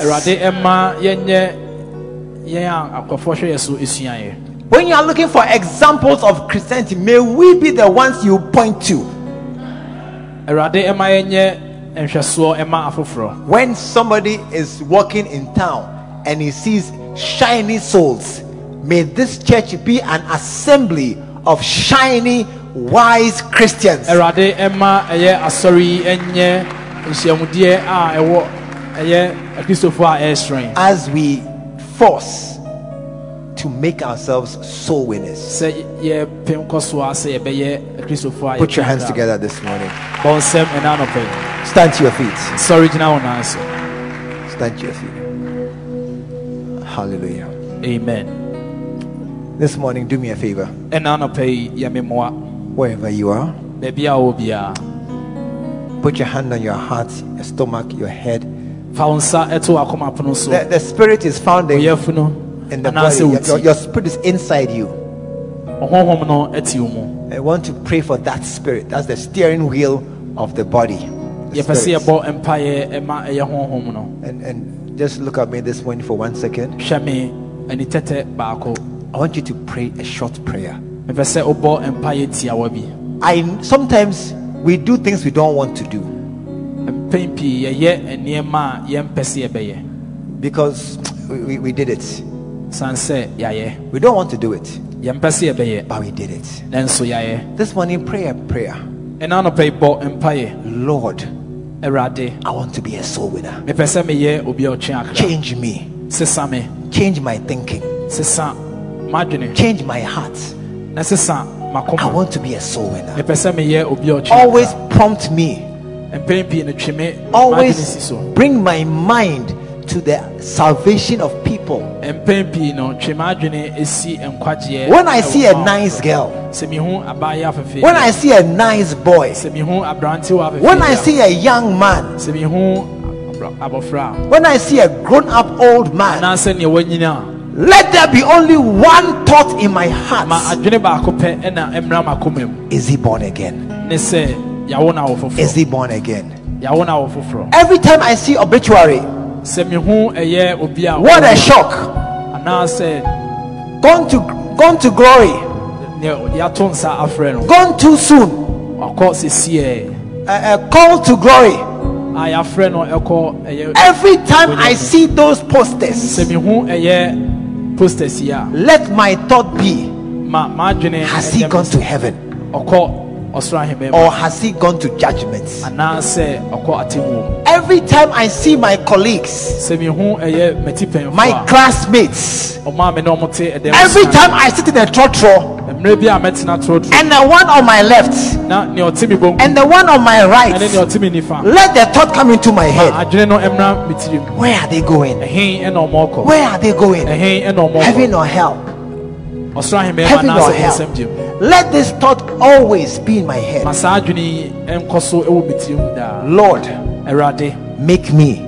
Awurade ɛma yɛnyɛ yɛn a akɔfoɔ hwɛ yɛ so esuaeɛ When you are looking for examples of Christianity, may we be the ones you point to. awurade ɛma yɛnyɛ nhwɛsoɔ ɛma afoforɔ When somebody is walking in town and he sees shiny souls, may this church be an assembly of shiny, wise Christians. awurade ɛma ɛyɛ asɔre yi ɛnyɛ nhyiamudeɛ a ɛwɔ ɛyɛ akristofoɔ a ɛɛhyerɛn As we force to make ourselves soul winners. sɛ yɛpem kɔ so a sɛ yɛbɛyɛ akristofoɔ a Put your hands together this morning. bɔ nsɛm ɛna anɔpɛ yi. Stand to your feet. sɔre gyina wo Stand to your feet. Hallelujah. amen This morning, do me a favor. ɛna anɔpɛ yi yɛ me mmoa Wherever you are, baabi a wɔ biara put your hand on your heart, your stomach, your head. fa wo nsa ɛto w'akoma pono so The, the spirit is found in, ɔyɛfu no in the body. Your, your, your spirit is inside you. ɔhonhom no ɛte wo mu I want to pray for that spirit. That's the steering wheel of the body. The yɛpɛ sɛ spirits. yɛbɔ mpaeɛ ɛma ɛyɛ honhom no And, and just look at me this morning for one second. hwɛ me ani tɛtɛ baako I want you to pray a short prayer. mepɛ sɛ wobɔ mpaeɛ tiawa bi I sometimes we do things we don't want to do mpɛn pii yɛyɛ nneɛma a yɛmpɛ sɛ yɛbɛyɛ because we, we did it. San sɛ yɛayɛ We don't want to do it, yɛmpɛ sɛ yɛbɛyɛ but we did it. This morning, pray a prayer. ɛna anɔpɛ yi bɔ Lord, I want to be a soul winner. mepɛ sɛ meyɛ obi a Change me, change my thinking, change my heart. I want to be a soul winner. mepɛ sɛ meyɛ obi Always prompt me, mpɛn pii no twe me m'adwene always bring my mind to the salvation of people. mpɛn pii no twe m'adwene esi nkwagyeɛ When I see a nice girl, sɛ mihu abaayɛ afɛfɛ when I see a nice boy, sɛ mihu aberantewa afɛfɛ when I see a young man, sɛ mihu abra- abɔfra a, when I see a grown up old man, anaasɛ nea wanyina a let there be only one thought in my heart adwene baako pɛ ɛna ɛmmra m'akoma mu Is he born again? ne sɛ yawo na wɔ Is he born again? yawo na wɔ foforɔ Every time I see obituary, sɛ mihu ɛyɛ obi a what a shock! Gone to gone to glory, nea yɛato nsa afrɛ no gone too soon. A, a call to glory. a yɛafrɛ no ɛkɔ ɛyɛ Every time I see those posters, let my thought be: Has he gone to heaven, ɔkɔ ɔsoro ahemman mu or has he gone to judgments? anaasɛ ɔkɔ atemmuo mu Every time I see my colleagues, sɛ mihu ɛyɛ matipɛnfo my classmates, ɔma me ne ɔmo te ɛdɛm every time I sit in a trotro, mmerɛ bi a mɛtena torotoro and the one on my left, na nea ɔte me bonkum and the one on my right, nea ɔte me nifa let the thought come into my head. adwene no mmra me Where are they going? ɛhen ɛna ɔmo ɔkɔ Where are they going? ɛhen ɛna ɔmo Heaven or hell? Heaven or hell? Let this thought always be in my head. saa adwene yi nkɔ so ɛwɔ me tirim daa Lord, make me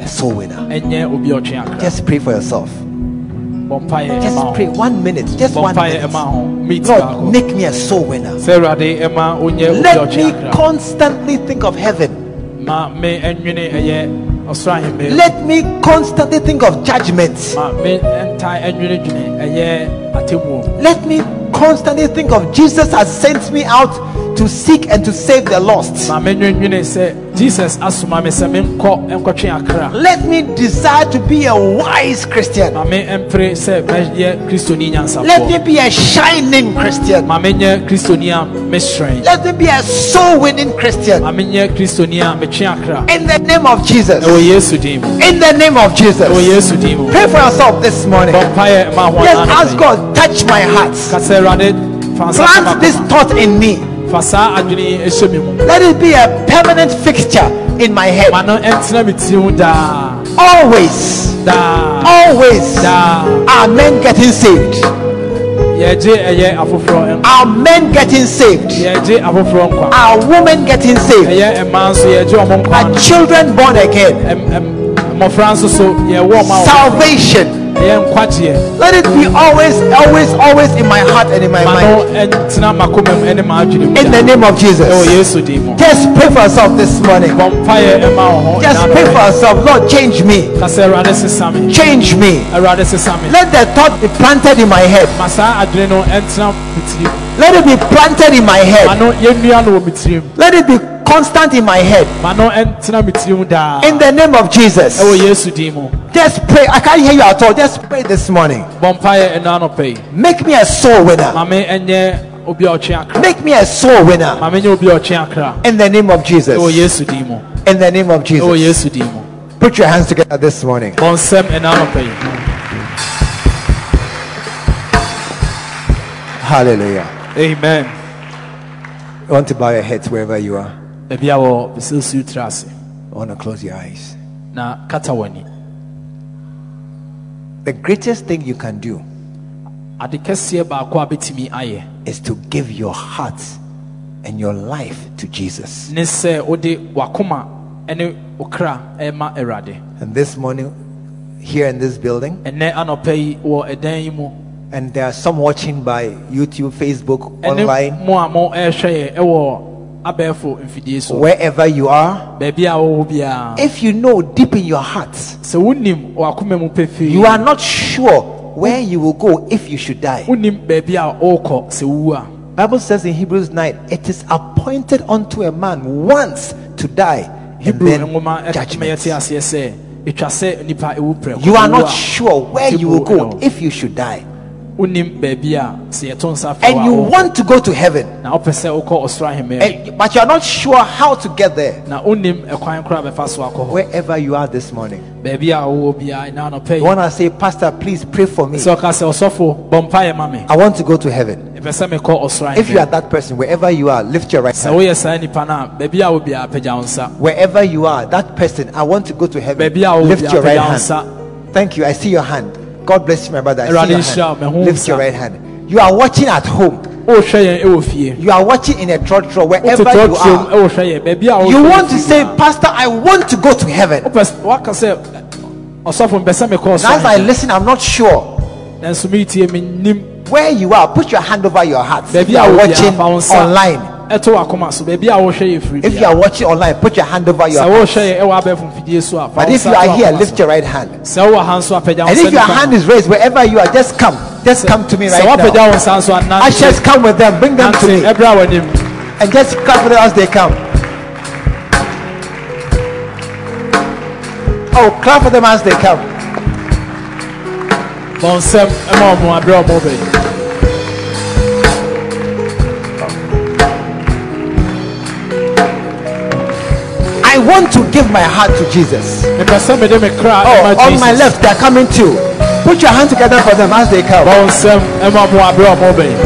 a soul winner. ɛnyɛ obi a ɔtwe akra Just pray for yourself. Just pray one minute. Just one minute. ɛma ho meet Lord, make me a soul winner. sɛ awurade ɛma onyɛ obi a Let me constantly think of heaven. Ma me ɛnwene ɛyɛ ɔsoro ahemman mu. Let me constantly think of judgment. ma me eh, ntae ɛnwene dwene ɛyɛ atemmuo mu. Let me constantly think of Jesus has sent me out to seek and to save the lost. ma menwendwene sɛ jesus asoma me sɛ menkɔ nkɔtwe akra Let me desire to be a wise Christian. ma me mpere sɛ mɛyɛ kristoni Let me be a shining Christian. ma menyɛ kristoni a mehyerɛn Let me be a soul winning Christian. ma menyɛ kristoni a metwe In the name of Jesus. ɛwɔ yesu din mu In the name of Jesus. yesu din mu Pray for yourself this morning. bɔ mpaeɛ ma ho Just ana ask. God, touch my heart. ka sɛ awurade fa nsa ka Plant this thought in me. Fa saa adwene yi ɛhyɛ me mu. Let it be a permanent fixture in my head. ma no ɛntena me tiri mu daa. Always, daa. Always. Daa. Are men getting saved. yɛgye ɛyɛ afoforɔ nkwa. Are men getting saved? Are women getting saved? ɛyɛ mmaa nso yɛgye ɔmo nkwa. Are children born again? Ɛm- ɛm- mmɔfra nso so yɛwɔ ɔmo a wɔwɔ Salvation, Let it be always, always, always in my heart and in my mind. ɛntena m'akoma mu ɛne m'adwene mu In the name of Jesus. yesu din mu Just pray for yourself this morning. bɔ mpaeɛ ɛma wo ho Just pray for yourself. Lord, change me. ka sɛ awurade sesa Change me. Let the thought be planted in my head. ma saa adwene no ɛntena me tirim Let it be planted in my head. no yɛnnua no wɔ me tirim Let it be constant in my head. ma no ɛntena me tirim daa In the name of Jesus. ɛwɔ yesu din mu Just pray. I can't hear you at all. Just pray this morning. bɔ mpaeɛ ɛna anɔpɛ yi Make me a soul winner. ma me ɛnyɛ obi a ɔtwe akra Make me a soul winner. ma menyɛ obi a ɔtwe akra In the name of Jesus. ɛwɔ yesu din mu In the name of Jesus. yesu din mu Put your hands together this morning. bɔ nsɛm ɛna anɔpɛ yi Hallelujah. amen You want to bow your heads wherever you are. Baabi a wɔ bɛsɛsiw tiri ase I want to close your eyes. na kata w'ani The greatest thing you can do ade kɛseɛ baako a bɛtumi ayɛ is to give your heart and your life to Jesus. ne sɛ wode wakoma ne wo kra ɛma awurade And this morning, here in this building, ɛnɛ anɔpɛ yi wɔ ɛdan yi mu. and there are some watching by YouTube, Facebook, ɛne online, mo a mo ɛrehwɛ yɛ ɛwɔ eh, abɛɛfo mfidie so wherever you are. baabi a wɔwɔ biara If you know deep in your heart, sɛ wonim wakoma mu pefee you are not sure where you will go if you should die. wonim baabi a wɔrekɔ sɛ wowu a Bible says in Hebrews 9, it is appointed unto a man once to die and hebrew then eh, judgment. yɛte aseɛ sɛ ɛtwa sɛ nipa ɛwu prɛko You are not sure where you will go if you should die. And you want to go to heaven, na wopɛ sɛ wokɔ ɔsoro ahemmaa mu and- but you are not sure how to get there. na wonim ɛkwan koraa bɛfa so akɔ hɔ Wherever you are this morning, baabi a wowɔ biara ɛna anɔpɛ you want to say, Pastor, please pray for me. sɛ ɔka sɛ ɔsɔfo bɔ mpaeɛ ma me I want to go to heaven. ɛpɛ sɛ mekɔ ɔsoro If you are that person, wherever you are, lift your right hand. woyɛ saa nipa no a baabi a wo biara pagya wo nsa Wherever you are, that person, I want to go to heaven. baabi a wo Lift your right hand. Thank you. I see your hand. God bless you, my brother. I your hand. Lift your right hand. You are watching at home. wohwɛ yɛn ɛwɔ fie You are watching in a trotro wherever wototɔ you are. ɛwɔhwɛ yɛn baabi a You want to say. Pastor, I want to go to heaven. wopɛ s- waka sɛ ɔsɔfo mpɛ sɛ mekɔ And ɔsoro as I listen, I'm not sure nanso meretie mennim where you are. Put your hand over your heart. If you are watching online, ɛto wakoma so baabi a yɛ firi if you are watching online, put your hand over your sɛ heart. wohwɛ yɛn ɛwɔ abɛɛfo mfidie so a fa But wo if nsa you to are here, lift so. your right hand. sɛ wowɔ ha nso apagya wo And nsa if your nifa hand is raised wherever you are, just come. Just come to me sɛ right woapagya now. wo nsa nso anante Ushers, come with them. Bring them to me. ɛberɛ a w'anim And just clap for them as they come. Oh, clap for them as they come. bɔ nsɛm ɛma ɔmo aberɛ a ɔmo bɛyi want to give my heart to Jesus. mepɛ sɛ mede me kra Oh, on my left, they're coming too. Put your hand together for them as they come. bɔ nsɛm ɛma ɔmo aberɛ a ɔmo bɛyi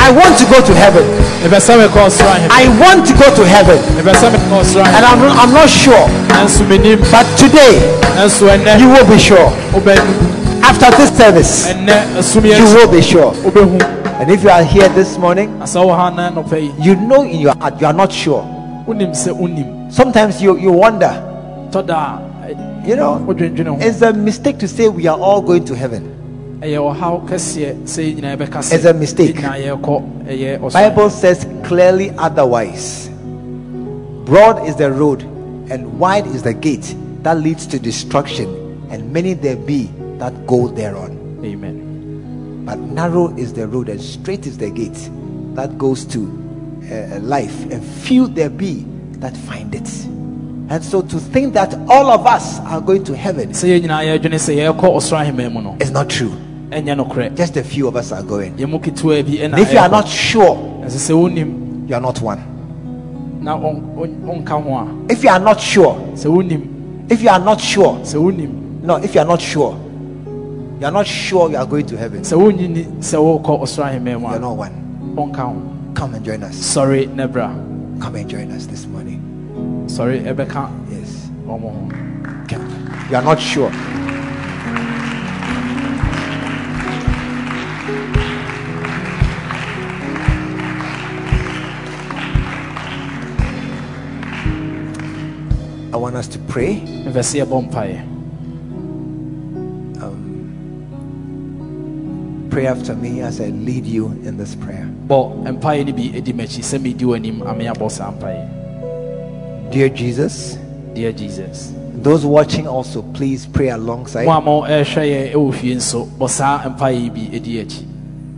I want to go to heaven. mepɛ sɛ mekɔ ɔsoro ahemmaa I want to go to heaven. mepɛ sɛ mekɔ ɔsoro And I'm, I'm not sure. But today, you will be sure. After this service, you will be sure. And if you are here this morning, na sɛ wowɔ ha na nɔpɛ yi you know in your heart you are not sure. Wonim sɛ wonim Sometimes you, you wonder, you know, it's a mistake to say we are all going to heaven. ɛyɛ ɔhaw kɛseɛ sɛ yɛ nyinaa yɛbɛka sɛ It's a mistake. yɛnyinaa yɛrekɔ ɛyɛ ɔsoro Bible says clearly otherwise. Broad is the road and wide is the gate that leads to destruction, and many there be that go thereon. amen But narrow is the road and straight is the gate that goes to uh, life, and few there be that find it. And so to think that all of us are going to heaven sɛ yɛn nyinaa yɛadwene sɛ yɛrekɔ ɔsoro ahemmaa mu no is not true. Just a few of us are going. yɛn mu ketewa bi ɛna And if you are not sure, you are not one. If you are not sure, if you are not sure, no, if you are not sure, you are not sure you are going to heaven, sɛ wonyini sɛ wokɔ ɔsoro ahemmaa mu you are not one. Come and join us. sɔre ne bra Come and join us this morning. Sorry, ɛbɛka Yes. ɔmo ho Come. You are not sure. I want us to pray. Pray after me as I lead you in this prayer. bɔ mpaeɛ no bi edi m'akyi sɛ medi w'anim ame abɔ saa mpaeɛ Dear Jesus, dear jesus those watching also, please pray alongside mo a mo ɛrehwɛ yɛn ɛwɔ eh, fie nso bɔ saa mpaeɛ yi bi edi akyi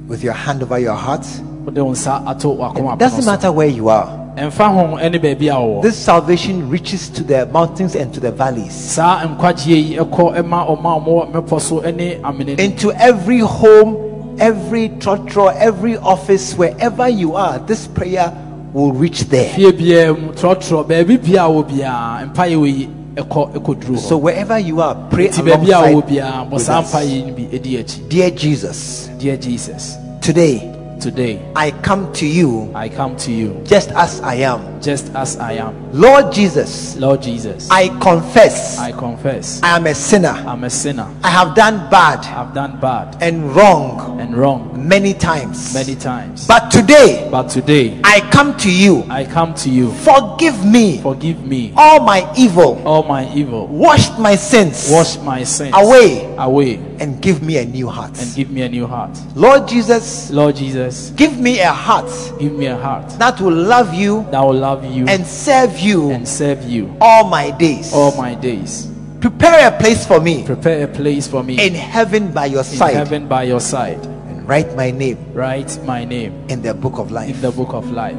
with your hand over your heart. wode wo nsa ato wakoma It doesn't matter where you are. Ɛmfa ho ɛne baabi a wɔwɔ This salvation reaches to the mountains and to the valleys, saa nkwagyeɛ yi ɛkɔ ɛma ɔma a ɔmɔ mmepɔ so ɛne amene no into every home, every trotro, every office, wherever you are. This prayer will reach there. fie biara mu trɔtrɔ baabi bia a wɔ biara mpaeɛ wɔ yi ɛkɔ ɛkɔduru So wherever you are, pray nti baabi a wɔ alongside with saa us. mpaeɛ no bi edi akyi Dear Jesus, dear jesus today today I come to you i come to you just as I am. just as i am Lord Jesus, lord jesus I confess i confess I am a sinner. i'm a sinner I have done bad i've done bad and wrong and wrong many times. many times But today, but today I come to you. i come to you Forgive me forgive me all my evil. all my evil Wash my sins wash my sins away away and give me a new heart. and give me a new heart Lord Jesus, lord jesus give me a heart give me a heart that will love you that will love you and serve you and serve you all my days. all my days Prepare a place for me prepare a place for me in heaven by your in side heaven by your side and write my name write my name in the book of life. in the book of life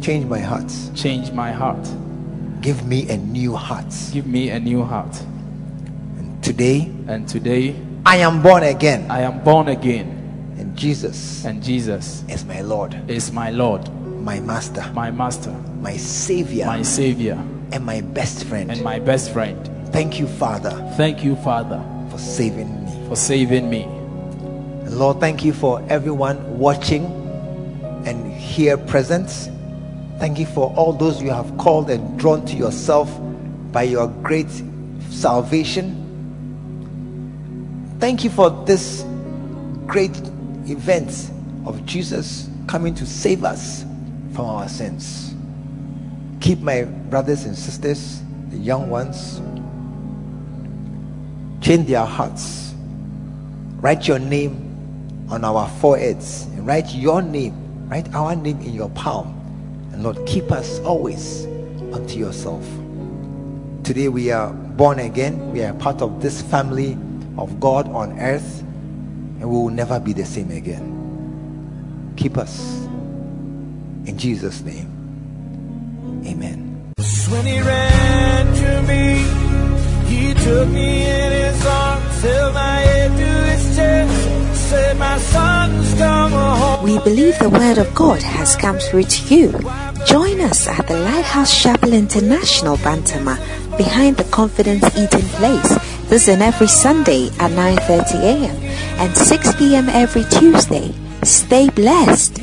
Change my heart. change my heart Give me a new heart. give me a new heart And Today, and today I am born again, i am born again and Jesus and jesus is my Lord, is my lord my Master, my master my Savior, my savior and my best friend. and my best friend Thank you, Father, thank you father for saving me. for saving me And Lord, thank you for everyone watching and here present. Thank you for all those you have called and drawn to yourself by your great salvation. Thank you for this great event of Jesus coming to save us from our sins. Keep my brothers and sisters, the young ones, change their hearts. Write your name on our foreheads and write your name, write our name in your palm. And Lord, keep us always unto yourself. Today we are born again, we are part of this family of God on earth, and we will never be the same again. Keep us in Jesus' name. Amen. When he ran to me, he took me in his arms, held my head to his chest, said, My son's come home. We believe the Word of God has come through to you. Join us at the Lighthouse Chapel International Bantama behind the Confidence Eating Place. Is every Sunday at 9:30 a.m. and 6 p.m. every Tuesday. Stay blessed.